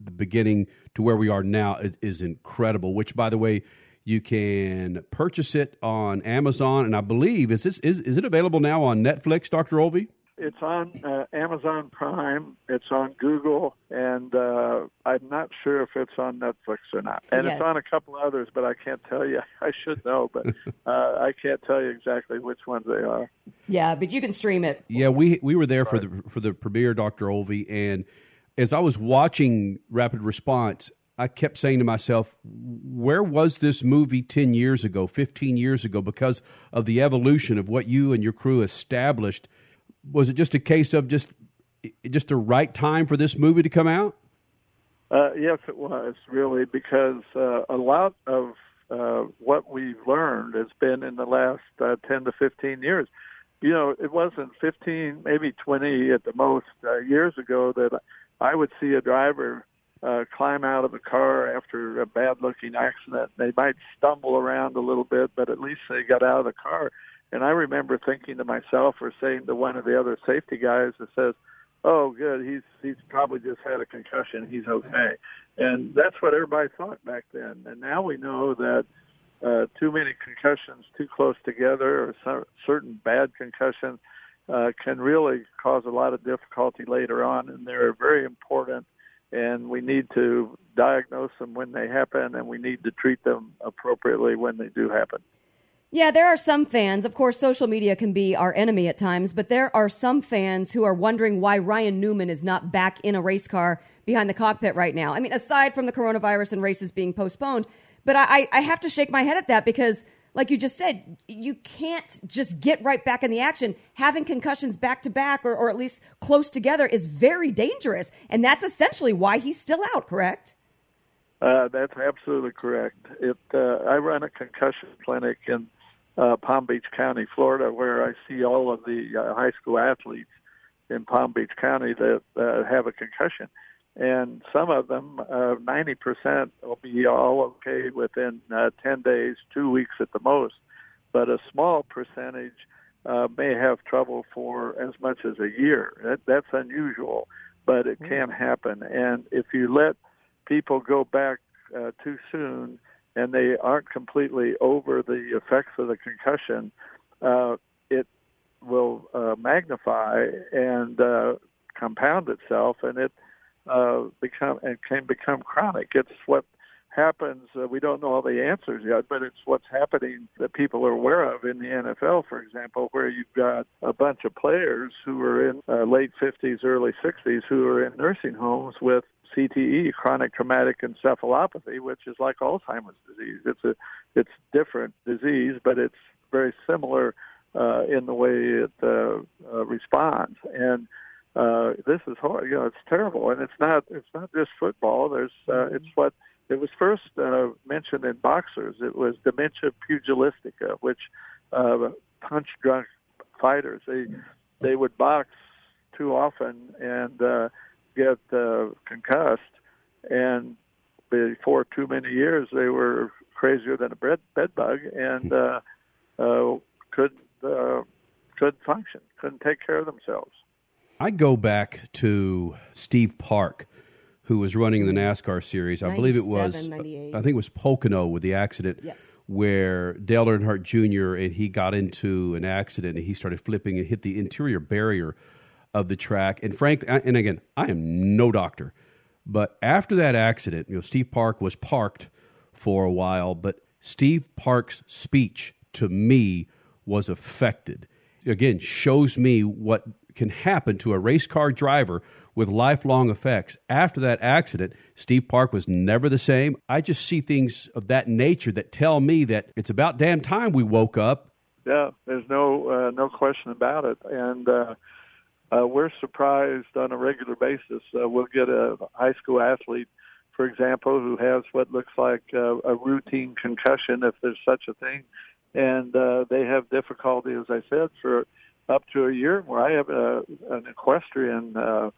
the beginning to where we are now is, is incredible. Which, by the way, you can purchase it on Amazon, and I believe is this is is it available now on Netflix, Doctor Olvey? It's on uh, Amazon Prime. It's on Google, and uh, I'm not sure if it's on Netflix or not. And it's on a couple others, but I can't tell you. I should know, but uh, I can't tell you exactly which ones they are. Yeah, but you can stream it. Yeah, we we were there for the for the premiere, Doctor Olvey, and as I was watching Rapid Response, I kept saying to myself, "Where was this movie ten years ago, fifteen years ago?" Because of the evolution of what you and your crew established. Was it just a case of just just the right time for this movie to come out? Uh, yes, it was really because uh, a lot of uh, what we've learned has been in the last uh, 10 to 15 years. You know, it wasn't 15, maybe 20 at the most uh, years ago that I would see a driver uh, climb out of a car after a bad looking accident. They might stumble around a little bit, but at least they got out of the car. And I remember thinking to myself or saying to one of the other safety guys that says, oh, good, he's he's probably just had a concussion. He's okay, and that's what everybody thought back then. And now we know that uh, too many concussions too close together, or some, certain bad concussions, uh, can really cause a lot of difficulty later on, and they're very important. And we need to diagnose them when they happen, and we need to treat them appropriately when they do happen. Yeah, there are some fans. Of course, social media can be our enemy at times, but there are some fans who are wondering why Ryan Newman is not back in a race car behind the cockpit right now. I mean, aside from the coronavirus and races being postponed, but I, I have to shake my head at that because, like you just said, you can't just get right back in the action. Having concussions back to back or, or at least close together is very dangerous. And that's essentially why he's still out, correct? Uh, that's absolutely correct. It. Uh, I run a concussion clinic in uh, Palm Beach County, Florida, where I see all of the uh, high school athletes in Palm Beach County that uh, have a concussion, and some of them, uh, ninety percent, will be all okay within uh, ten days, two weeks at the most. But a small percentage uh, may have trouble for as much as a year. That, that's unusual, but it can happen. And if you let people go back uh, too soon and they aren't completely over the effects of the concussion, uh, it will uh, magnify and uh, compound itself, and it uh, become and can become chronic. It's what happens. Uh, we don't know all the answers yet, but it's what's happening that people are aware of in the NFL, for example, where you've got a bunch of players who are in uh, late 50s, early 60s, who are in nursing homes with CTE, chronic traumatic encephalopathy, which is like Alzheimer's disease. It's a it's different disease, but it's very similar uh, in the way it uh, uh, responds. And uh, this is hard. You know, it's terrible, and it's not it's not just football. There's uh, it's what it was first uh, mentioned in boxers. It was dementia pugilistica, which uh, punch drunk fighters they they would box too often and uh, get uh, concussed, and before too many years they were crazier than a bed bed bug and uh, uh, couldn't uh, couldn't function, couldn't take care of themselves. I go back to Steve Park, who was running the NASCAR series. I believe it was, 98. I think it was Pocono with the accident Yes. where Dale Earnhardt Jr. and he got into an accident and he started flipping and hit the interior barrier of the track. And Frank, and again, I am no doctor, but after that accident, you know, Steve Park was parked for a while, but Steve Park's speech to me was affected. again shows me what can happen to a race car driver with lifelong effects. After that accident, Steve Park was never the same. I just see things of that nature that tell me that it's about damn time we woke up. Yeah, there's no uh, no question about it, and uh, uh, we're surprised on a regular basis. Uh, we'll get a high school athlete, for example, who has what looks like uh, a routine concussion, if there's such a thing, and uh, they have difficulty, as I said, for up to a year. Where I have a, an equestrian uh,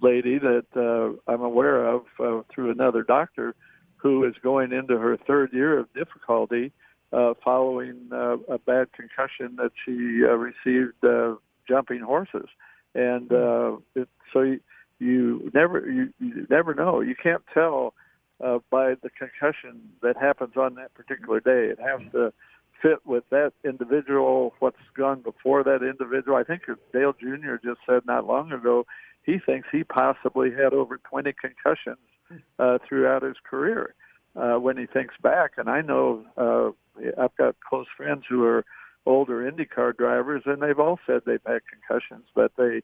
lady that uh, I'm aware of uh, through another doctor who is going into her third year of difficulty uh, following uh, a bad concussion that she uh, received uh, jumping horses, and uh, it, so you, you never you, you never know. You can't tell uh, by the concussion that happens on that particular day. It has to fit with that individual, what's gone before that individual. I think Dale Jr. just said not long ago he thinks he possibly had over 20 concussions uh, throughout his career uh, when he thinks back. And I know uh, I've got close friends who are older IndyCar drivers, and they've all said they've had concussions, but they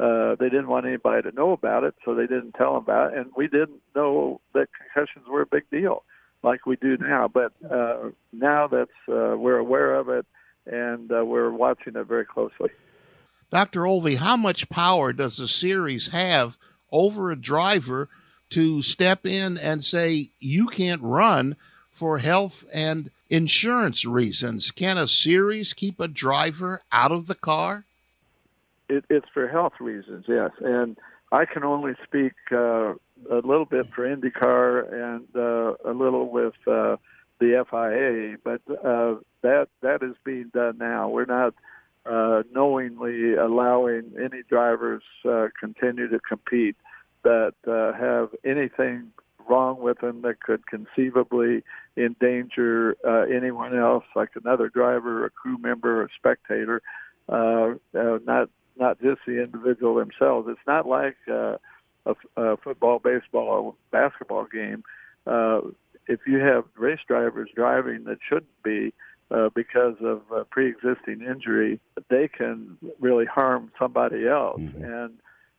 uh, they didn't want anybody to know about it, so they didn't tell them about it. And we didn't know that concussions were a big deal like we do now. But uh, now that's uh, we're aware of it, and uh, we're watching it very closely. Dr. Olvey, how much power does the series have over a driver to step in and say, you can't run for health and insurance reasons? Can a series keep a driver out of the car? It, it's for health reasons, yes. And I can only speak uh, a little bit for IndyCar and uh, a little with uh, the FIA, but uh, that that is being done now. We're not uh, knowingly allowing any drivers uh, continue to compete that uh, have anything wrong with them that could conceivably endanger uh, anyone else, like another driver, a crew member, a spectator, uh, uh, not not just the individual themselves. It's not like uh, a, a football, baseball, or basketball game. Uh, if you have race drivers driving that shouldn't be uh, because of uh, pre-existing injury, they can really harm somebody else mm-hmm. and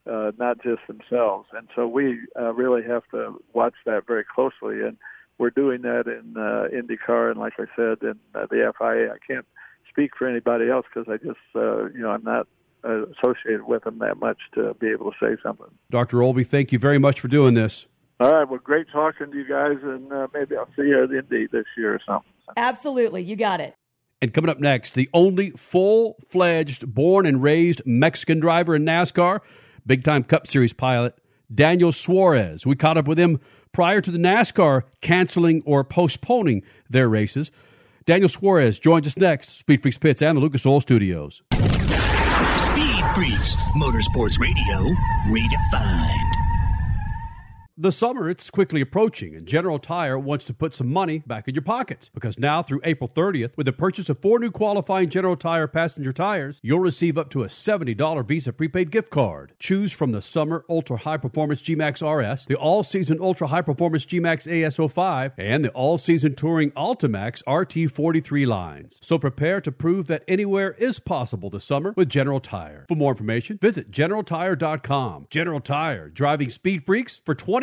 uh, not just themselves. And so we uh, really have to watch that very closely. And we're doing that in uh, IndyCar and, like I said, in uh, the FIA. I can't speak for anybody else because I just, uh, you know, I'm not uh, associated with them that much to be able to say something. Dr. Olvey, thank you very much for doing this. All right. Well, great talking to you guys, and uh, maybe I'll see you at Indy this year or something. Absolutely. You got it. And coming up next, the only full fledged, born and raised Mexican driver in NASCAR, big time Cup Series pilot, Daniel Suarez. We caught up with him prior to the NASCAR canceling or postponing their races. Daniel Suarez joins us next, Speed Freaks Pits and the Lucas Oil Studios. Freaks, Motorsports Radio, redefined. The summer, it's quickly approaching, and General Tire wants to put some money back in your pockets. Because now, through April 30th, with the purchase of four new qualifying General Tire passenger tires, you'll receive up to a $70 Visa prepaid gift card. Choose from the Summer Ultra High Performance G-Max RS, the All Season Ultra High Performance G-Max AS05, and the All Season Touring Altimax RT43 lines. So prepare to prove that anywhere is possible this summer with General Tire. For more information, visit GeneralTire.com. General Tire, driving speed freaks for 20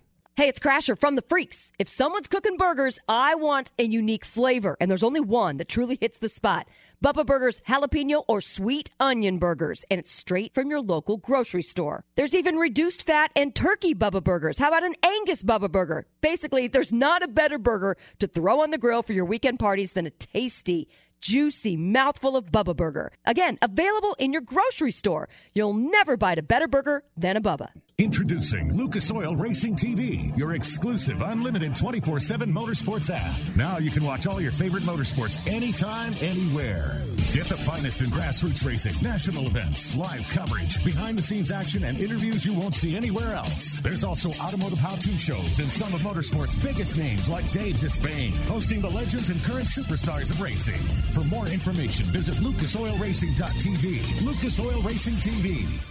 Hey, it's Crasher from the Freaks. If someone's cooking burgers, I want a unique flavor, and there's only one that truly hits the spot. Bubba Burgers jalapeno or sweet onion burgers, and it's straight from your local grocery store. There's even reduced fat and turkey Bubba Burgers. How about an Angus Bubba Burger? Basically, there's not a better burger to throw on the grill for your weekend parties than a tasty, juicy mouthful of Bubba Burger. Again, available in your grocery store. You'll never bite a better burger than a Bubba. Introducing Lucas Oil Racing TV, your exclusive unlimited 24 7 motorsports app. Now you can watch all your favorite motorsports anytime, anywhere. Get the finest in grassroots racing, national events, live coverage, behind the scenes action, and interviews you won't see anywhere else. There's also automotive how to shows and some of motorsports' biggest names like Dave Despain, hosting the legends and current superstars of racing. For more information, visit lucasoilracing.tv. Lucas Oil Racing TV.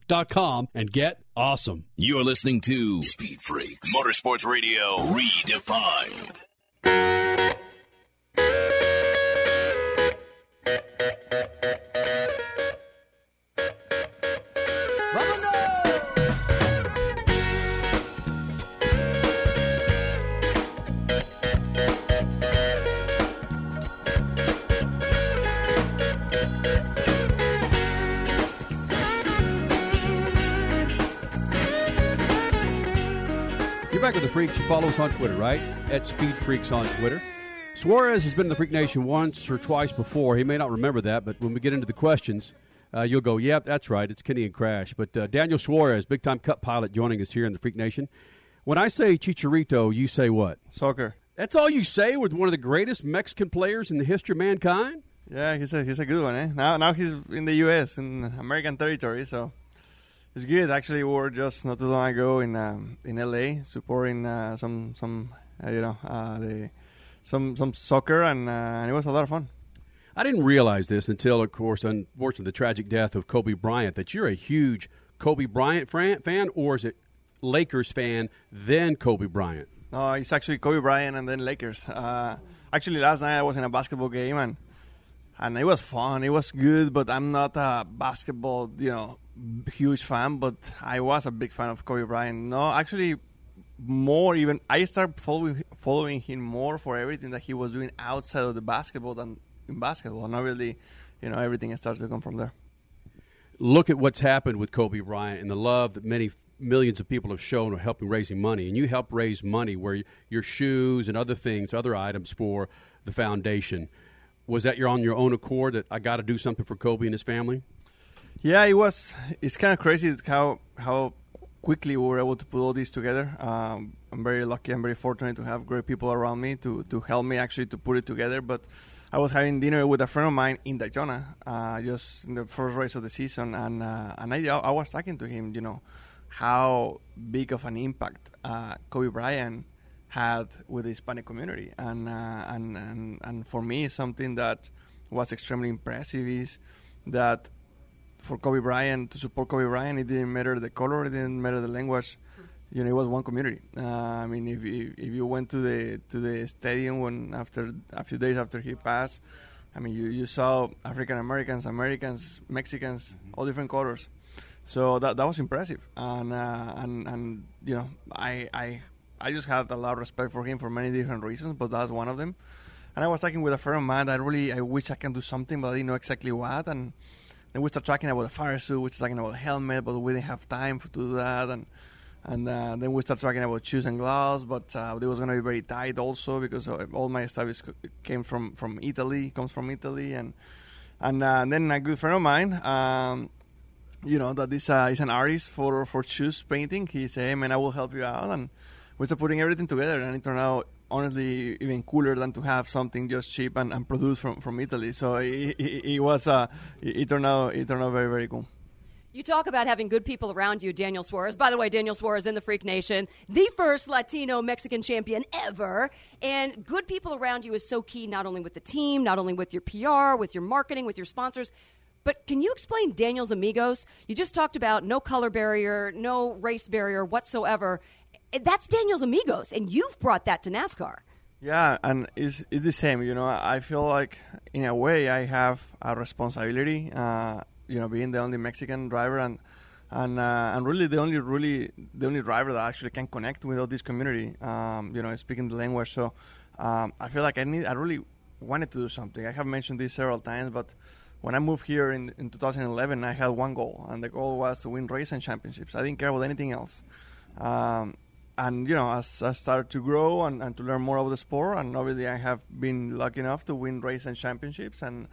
and get awesome. You're listening to Speed Freaks Motorsports Radio Redefined. Back with the Freaks. You follow us on Twitter, right? At Speed Freaks on Twitter. Suarez has been in the Freak Nation once or twice before. He may not remember that, but when we get into the questions, uh, you'll go, yeah, that's right. It's Kenny and Crash." But uh, Daniel Suarez, big time Cup pilot, joining us here in the Freak Nation. When I say Chicharito, you say what? Soccer. That's all you say with one of the greatest Mexican players in the history of mankind. Yeah, he's a he's a good one. Eh? Now now he's in the U.S. in American territory, so it's good. Actually, we were just not too long ago in um, in L.A. supporting uh, some some uh, you know uh, the some some soccer, and, uh, and it was a lot of fun. I didn't realize this until, of course, unfortunately, the tragic death of Kobe Bryant. That you're a huge Kobe Bryant fan, or is it Lakers fan then Kobe Bryant? No, it's actually Kobe Bryant and then Lakers. Uh, actually, last night I was in a basketball game and and it was fun. It was good, but I'm not a basketball, you know, huge fan. But I was a big fan of Kobe Bryant. No, actually, more even. I started following following him more for everything that he was doing outside of the basketball than in basketball. Not really, you know, everything started to come from there. Look at what's happened with Kobe Bryant and the love that many millions of people have shown of helping raising money, and you help raise money where your shoes and other things, other items for the foundation. Was that you're on your own accord that I got to do something for Kobe and his family? Yeah, it was. It's kind of crazy how how quickly we were able to put all these together. Um, I'm very lucky. I'm very fortunate to have great people around me to to help me actually to put it together. But I was having dinner with a friend of mine in Daytona, uh, just in the first race of the season, and uh, and I I was talking to him, you know, how big of an impact uh, Kobe Bryant had with the Hispanic community, and uh, and and and for me, something that was extremely impressive is that for Kobe Bryant to support Kobe Bryant, it didn't matter the color, it didn't matter the language. You know, it was one community. Uh, I mean, if you, if you went to the to the stadium when after a few days after he passed, I mean, you, you saw African Americans, Americans, Mexicans, all different colors. So that that was impressive, and uh, and and you know, I I I just had a lot of respect for him for many different reasons, but that's one of them. And I was talking with a friend of mine that I really I wish I can do something, but I didn't know exactly what. And then we started talking about the fire suit, we started talking about helmet, but we didn't have time to do that. And and uh, then we started talking about shoes and gloves, but uh, it was going to be very tight also because all my stuff is, came from from Italy, comes from Italy, and and, uh, and then a good friend of mine. Um, you know that this uh, is an artist for for shoes painting. He said, "Hey man, I will help you out," and we started putting everything together, and it turned out honestly even cooler than to have something just cheap and, and produced from, from Italy. So it, it, it was uh, it, turned out it turned out very very cool. You talk about having good people around you, Daniel Suarez. By the way, Daniel Suarez in the Freak Nation, the first Latino Mexican champion ever. And good people around you is so key, not only with the team, not only with your PR, with your marketing, with your sponsors. But can you explain Daniel's Amigos? You just talked about no color barrier, no race barrier whatsoever. That's Daniel's Amigos, and you've brought that to NASCAR. Yeah, and it's, it's the same. You know, I feel like in a way I have a responsibility. Uh, you know, being the only Mexican driver and and uh, and really the only really the only driver that actually can connect with all this community. Um, you know, speaking the language. So um, I feel like I need. I really wanted to do something. I have mentioned this several times, but when I moved here in, in 2011, I had one goal, and the goal was to win race and championships. I didn't care about anything else. Um, and you know, as I started to grow and, and to learn more about the sport, and obviously I have been lucky enough to win races and championships, and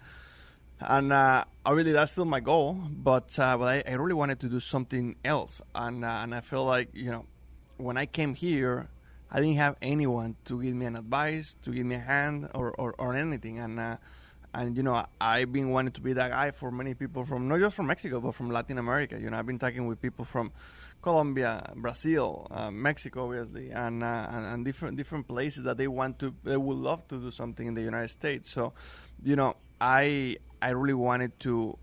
and uh, obviously that's still my goal. But uh, but I, I, really wanted to do something else, and uh, and I feel like you know, when I came here, I didn't have anyone to give me an advice, to give me a hand, or or, or anything, and. Uh, and you know, I've been wanting to be that guy for many people from not just from Mexico, but from Latin America. You know, I've been talking with people from Colombia, Brazil, uh, Mexico, obviously, and, uh, and, and different different places that they want to, they would love to do something in the United States. So, you know, I I really wanted to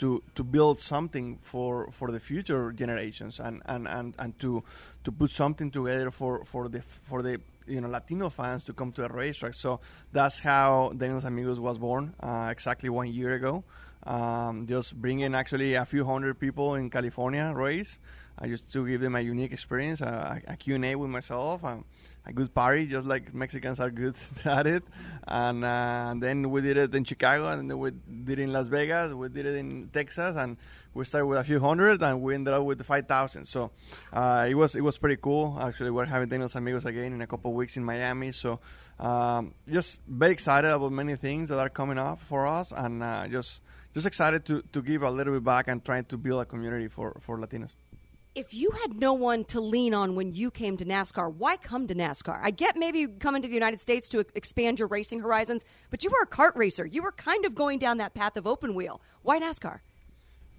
to to build something for for the future generations and and and, and to to put something together for for the for the you know Latino fans to come to a racetrack. So that's how Daniel's Amigos was born uh, exactly one year ago. Um, just bringing actually a few hundred people in California race. I used to give them a unique experience, a, a Q&A with myself. Um, a good party, just like Mexicans are good at it. And, uh, and then we did it in Chicago, and then we did it in Las Vegas, we did it in Texas, and we started with a few hundred, and we ended up with five thousand. So uh, it was it was pretty cool. Actually, we're having Daniel's Amigos again in a couple of weeks in Miami. So um, just very excited about many things that are coming up for us, and uh, just just excited to, to give a little bit back and trying to build a community for, for Latinos if you had no one to lean on when you came to NASCAR, why come to NASCAR? I get maybe coming to the United States to expand your racing horizons, but you were a kart racer. You were kind of going down that path of open wheel. Why NASCAR?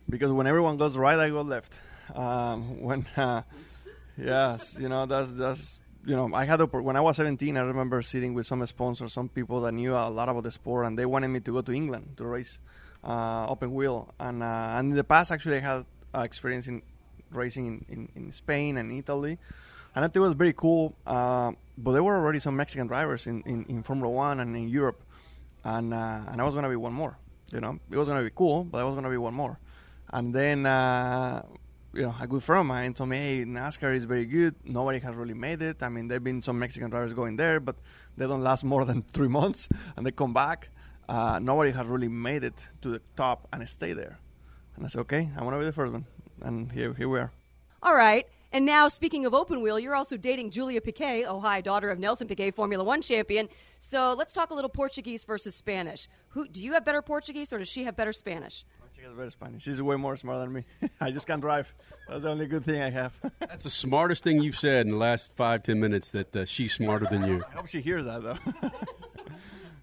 Because when everyone goes right, I go left. Um, when, uh, yes, you know that's that's you know I had a, when I was 17. I remember sitting with some sponsors, some people that knew a lot about the sport, and they wanted me to go to England to race uh, open wheel. And uh, and in the past, actually, I had uh, experience in racing in, in, in, Spain and Italy. And I think it was very cool. Uh, but there were already some Mexican drivers in, in, in Formula One and in Europe. And, uh, and I was going to be one more. You know, it was going to be cool, but I was going to be one more. And then, uh, you know, a good friend of mine told me, hey, NASCAR is very good. Nobody has really made it. I mean, there have been some Mexican drivers going there, but they don't last more than three months and they come back. Uh, nobody has really made it to the top and stay there. And I said, okay, I want to be the first one and here here we are. All right. And now, speaking of open wheel, you're also dating Julia Piquet, oh hi, daughter of Nelson Piquet, Formula One champion. So let's talk a little Portuguese versus Spanish. Who do you have better Portuguese, or does she have better Spanish? She has better Spanish. She's way more smart than me. I just can't drive. That's the only good thing I have. That's the smartest thing you've said in the last five ten minutes. That uh, she's smarter than you. I hope she hears that though.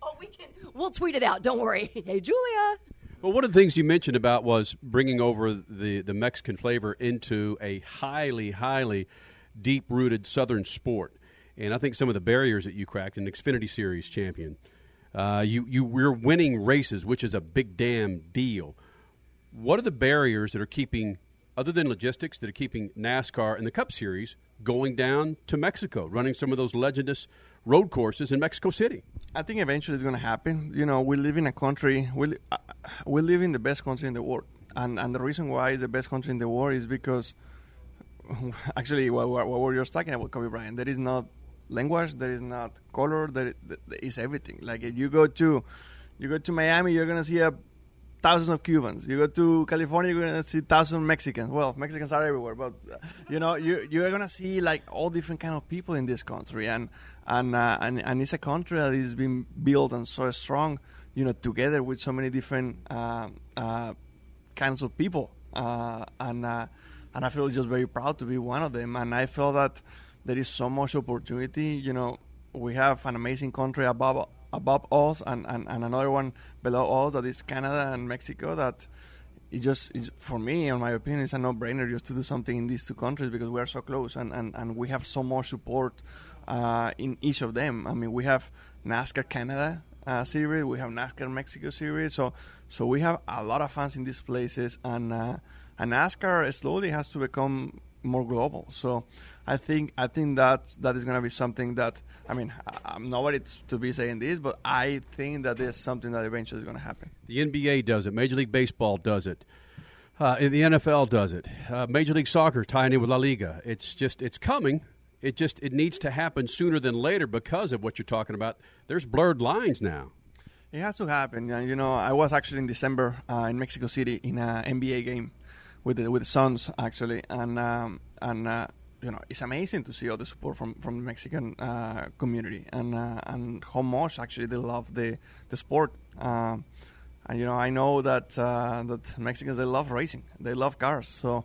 oh, we can. We'll tweet it out. Don't worry. Hey, Julia. Well, one of the things you mentioned about was bringing over the, the Mexican flavor into a highly, highly deep rooted Southern sport. And I think some of the barriers that you cracked, an Xfinity Series champion, uh, you, you we're winning races, which is a big damn deal. What are the barriers that are keeping, other than logistics, that are keeping NASCAR and the Cup Series going down to Mexico, running some of those legendous road courses in Mexico City? I think eventually it's going to happen. You know, we live in a country, we, uh, we live in the best country in the world. And, and the reason why it's the best country in the world is because, actually, what, what, what we were just talking about, Kobe Bryant, there is not language, there is not color, there, there is everything. Like if you go to, you go to Miami, you're going to see a thousands of Cubans. You go to California, you're gonna see thousands of Mexicans. Well, Mexicans are everywhere, but uh, you know, you you're gonna see like all different kind of people in this country, and and uh, and and it's a country that is being built and so strong, you know, together with so many different uh, uh, kinds of people, uh, and uh, and I feel just very proud to be one of them, and I feel that there is so much opportunity. You know, we have an amazing country above above us and, and, and another one below us that is Canada and Mexico that it just is for me, in my opinion, it's a no-brainer just to do something in these two countries because we are so close and, and, and we have so much support uh, in each of them. I mean, we have NASCAR Canada uh, series, we have NASCAR Mexico series, so so we have a lot of fans in these places, and uh, and NASCAR slowly has to become more global. So I think I think that that is going to be something that I mean I'm nobody to be saying this, but I think that is something that eventually is going to happen. The NBA does it. Major League Baseball does it. Uh, the NFL does it. Uh, Major League Soccer tying in with La Liga. It's just it's coming. It just it needs to happen sooner than later because of what you're talking about. There's blurred lines now. It has to happen. You know, I was actually in December uh, in Mexico City in an NBA game with the, with the Suns actually, and um, and uh, you know it's amazing to see all the support from from the Mexican uh, community and uh, and how much actually they love the the sport. Um, and you know, I know that uh, that Mexicans they love racing, they love cars, so.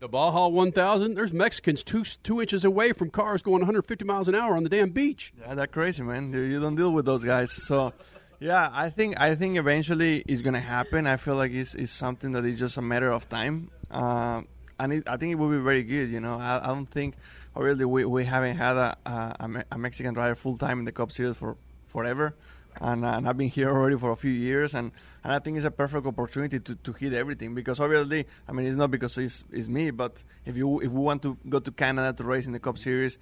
The Baja 1000, there's Mexicans two two inches away from cars going 150 miles an hour on the damn beach. Yeah, that's crazy, man. You, you don't deal with those guys. So, yeah, I think I think eventually it's gonna happen. I feel like it's, it's something that is just a matter of time, uh, and it, I think it will be very good. You know, I, I don't think really we, we haven't had a, a, a Mexican driver full time in the Cup Series for forever and, uh, and I've been here already for a few years, and, and I think it's a perfect opportunity to, to hit everything because obviously, I mean, it's not because it's, it's me, but if you if we want to go to Canada to race in the Cup Series,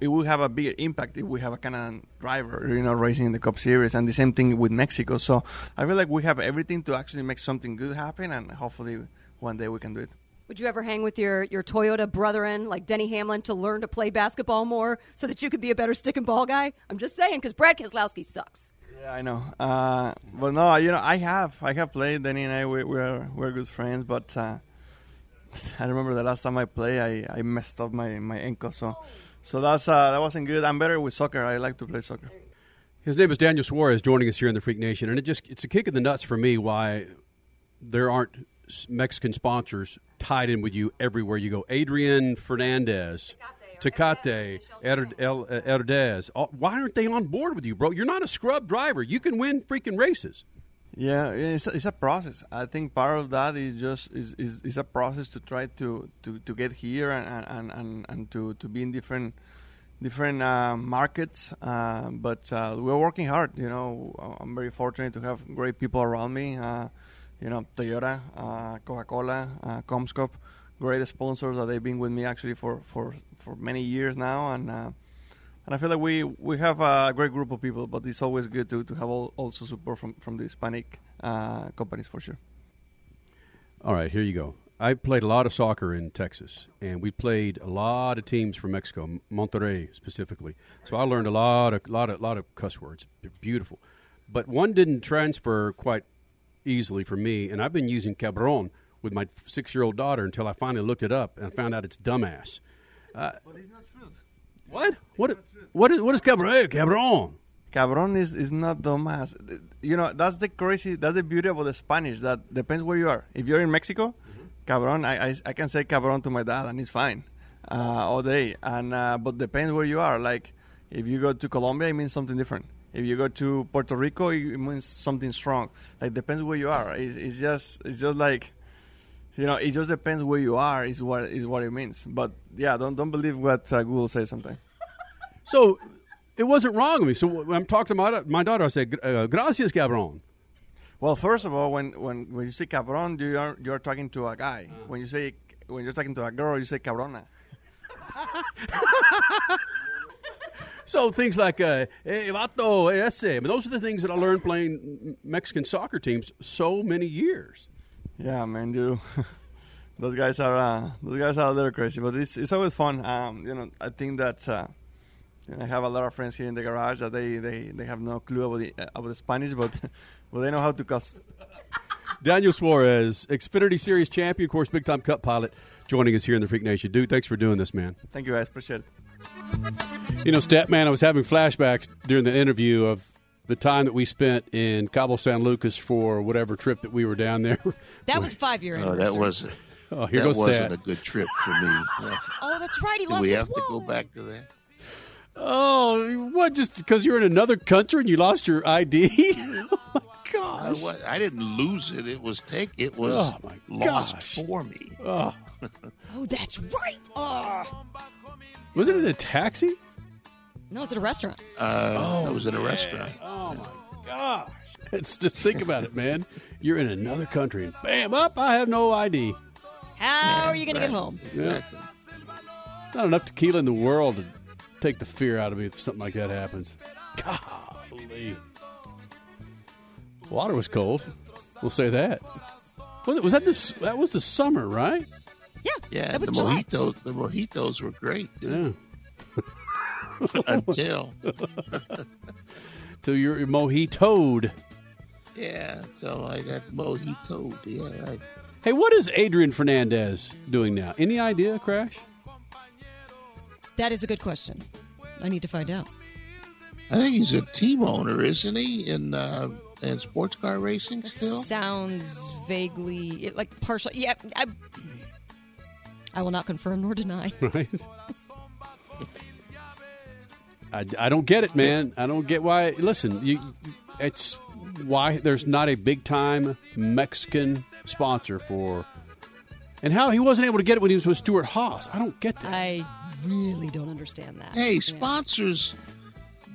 it will have a bigger impact if we have a Canadian driver, you know, racing in the Cup Series, and the same thing with Mexico. So I feel like we have everything to actually make something good happen, and hopefully one day we can do it. Would you ever hang with your, your Toyota brethren like Denny Hamlin to learn to play basketball more so that you could be a better stick and ball guy? I'm just saying because Brad Keselowski sucks. Yeah, I know. Uh, but no, you know, I have I have played. Denny and I we, we're we're good friends, but uh, I remember the last time I played, I, I messed up my, my ankle. So so that's uh, that wasn't good. I'm better with soccer. I like to play soccer. His name is Daniel Suarez, joining us here in the Freak Nation, and it just it's a kick in the nuts for me why there aren't Mexican sponsors tied in with you everywhere you go. Adrian Fernandez, Tecate, Herdez. Why aren't they on board with you, bro? You're not a scrub driver. You can win freaking races. Yeah, it's a, it's a process. I think part of that is just is, is, is a process to try to, to, to get here and, and, and, and to, to be in different different uh, markets. Uh, but uh, we're working hard. You know, I'm very fortunate to have great people around me. Uh, you know, Toyota, uh, Coca-Cola, uh, CommScope, great sponsors that they've been with me actually for, for, for many years now, and and I feel like we, we have a great group of people, but it's always good to, to have all, also support from, from the Hispanic uh, companies for sure. All right, here you go. I played a lot of soccer in Texas, and we played a lot of teams from Mexico, Monterrey specifically. So I learned a lot of lot of lot of cuss words. They're beautiful, but one didn't transfer quite easily for me, and I've been using cabron with my six year old daughter until I finally looked it up and I found out it's dumbass. Uh, but it's not true. What? What? What is what is cabron? Hey, cabron. Cabron is, is not dumbass. You know that's the crazy. That's the beauty about the Spanish. That depends where you are. If you're in Mexico, cabron, I, I, I can say cabron to my dad and it's fine uh, all day. And uh, but depends where you are. Like if you go to Colombia, it means something different. If you go to Puerto Rico, it means something strong. Like depends where you are. It's, it's just it's just like you know, it just depends where you are. Is what is what it means. But yeah, don't don't believe what uh, Google says sometimes. So it wasn't wrong with me. So when I'm talking to my, my daughter, I said, uh, "Gracias, cabron." Well, first of all, when when, when you say cabron, you are you're talking to a guy. Uh. When you say when you're talking to a girl, you say cabrona. So things like uh, hey, vato, ese. But those are the things that I learned playing Mexican soccer teams so many years. Yeah, man, dude. those guys are uh, those guys are a little crazy, but it's it's always fun. Um, you know, I think that uh, you know, I have a lot of friends here in the garage that they, they, they have no clue about the uh, about the Spanish, but but they know how to cuss. Daniel Suarez, Xfinity Series champion, of course, big time Cup pilot, joining us here in the Freak Nation. Dude, thanks for doing this, man. Thank you, guys. Appreciate it. You know, Statman, I was having flashbacks during the interview of the time that we spent in Cabo San Lucas for whatever trip that we were down there. That was five year Oh, that wasn't. Oh, here that goes wasn't Stat. a good trip for me. Oh, that's right. He Do lost we his have to go back to that? Oh, what? Just because you're in another country and you lost your ID? oh my I, I didn't lose it. It was take. It was Oh, my lost for me. Oh. Oh, that's right. Oh. Was it in a taxi? No, it's at a restaurant. Uh, Oh, it was at a yeah. restaurant. Oh my gosh! It's just think about it, man. You're in another country, and bam, up! I have no ID. How are you going to get home? Yeah. Not enough tequila in the world to take the fear out of me if something like that happens. Golly. Water was cold. We'll say that. Was, it, was that this? That was the summer, right? Yeah. Yeah, That was the July. mojitos. The mojitos were great. Yeah. Until Till you're mojitoed. yeah, so I got mojitoed. Yeah, right. Hey, what is Adrian Fernandez doing now? Any idea, Crash? That is a good question. I need to find out. I think he's a team owner, isn't he? In uh, in sports car racing still. Sounds vaguely it, like partial. Yeah, I, I will not confirm nor deny. right? I, I don't get it, man. I don't get why. Listen, you, it's why there's not a big time Mexican sponsor for, and how he wasn't able to get it when he was with Stewart-Haas. I don't get that. I really don't understand that. Hey, Yeah. sponsors.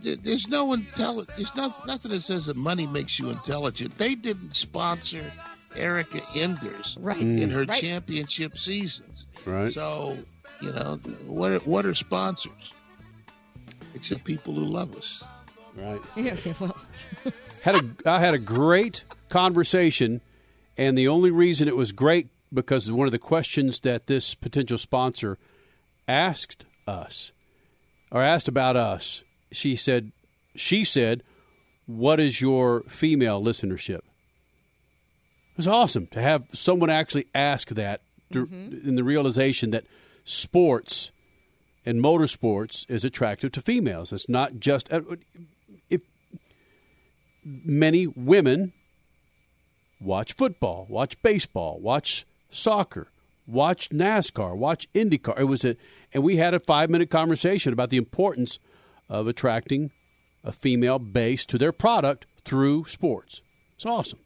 There's no intelli- There's no, nothing that says that money makes you intelligent. They didn't sponsor Erica Enders Right. in her Right. championship seasons. Right. So, you know, what are, what are sponsors? Except people who love us. Right. Yeah, yeah, well, had a I had a great conversation, and the only reason it was great because one of the questions that this potential sponsor asked us or asked about us, she said, she said, "What is your female listenership?" It was awesome to have someone actually ask that to, mm-hmm. in the realization that sports and motorsports is attractive to females. It's not just uh, if many women watch football, watch baseball, watch soccer, watch NASCAR, watch IndyCar. It was a, and we had a five minute conversation about the importance of attracting a female base to their product through sports. It's awesome.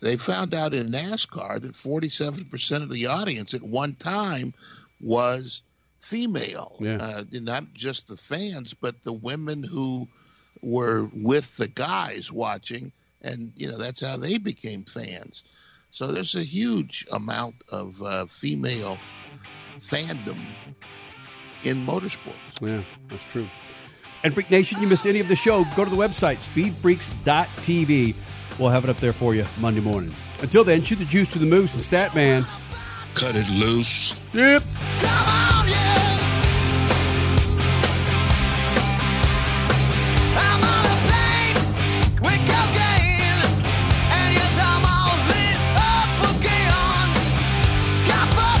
They found out in NASCAR that 47% of the audience at one time was female. Yeah. Uh, not just the fans, but the women who were with the guys watching, and you know that's how they became fans. So there's a huge amount of uh, female fandom in motorsports. Yeah, that's true. And Freak Nation, you missed any of the show, go to the website, speedfreaks.tv. We'll have it up there for you Monday morning. Until then, shoot the juice to the moose and Statman. Cut it loose. Yep. I'm on a plane with cocaine, and yes, I'm all lit up again. Cup of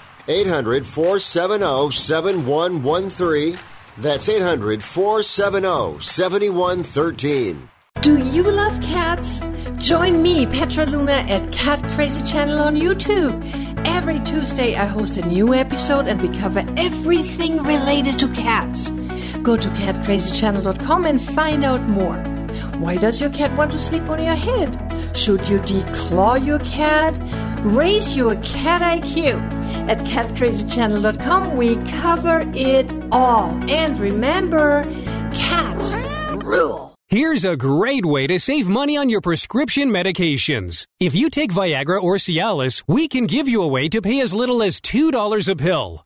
800 470 7113. That's 800 470 7113. Do you love cats? Join me, Petra Luna, at Cat Crazy Channel on YouTube. Every Tuesday, I host a new episode and we cover everything related to cats. Go to catcrazychannel.com and find out more. Why does your cat want to sleep on your head? Should you declaw your cat? Raise your cat IQ. At catcrazychannel.com, we cover it all. And remember, cats rule. Here's a great way to save money on your prescription medications. If you take Viagra or Cialis, we can give you a way to pay as little as $2 a pill.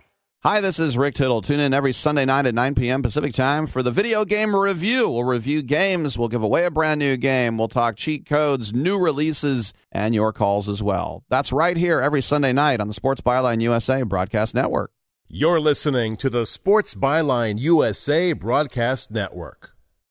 Hi, this is Rick Tittle. Tune in every Sunday night at 9 p.m. Pacific time for the video game review. We'll review games, we'll give away a brand new game, we'll talk cheat codes, new releases, and your calls as well. That's right here every Sunday night on the Sports Byline USA Broadcast Network. You're listening to the Sports Byline USA Broadcast Network.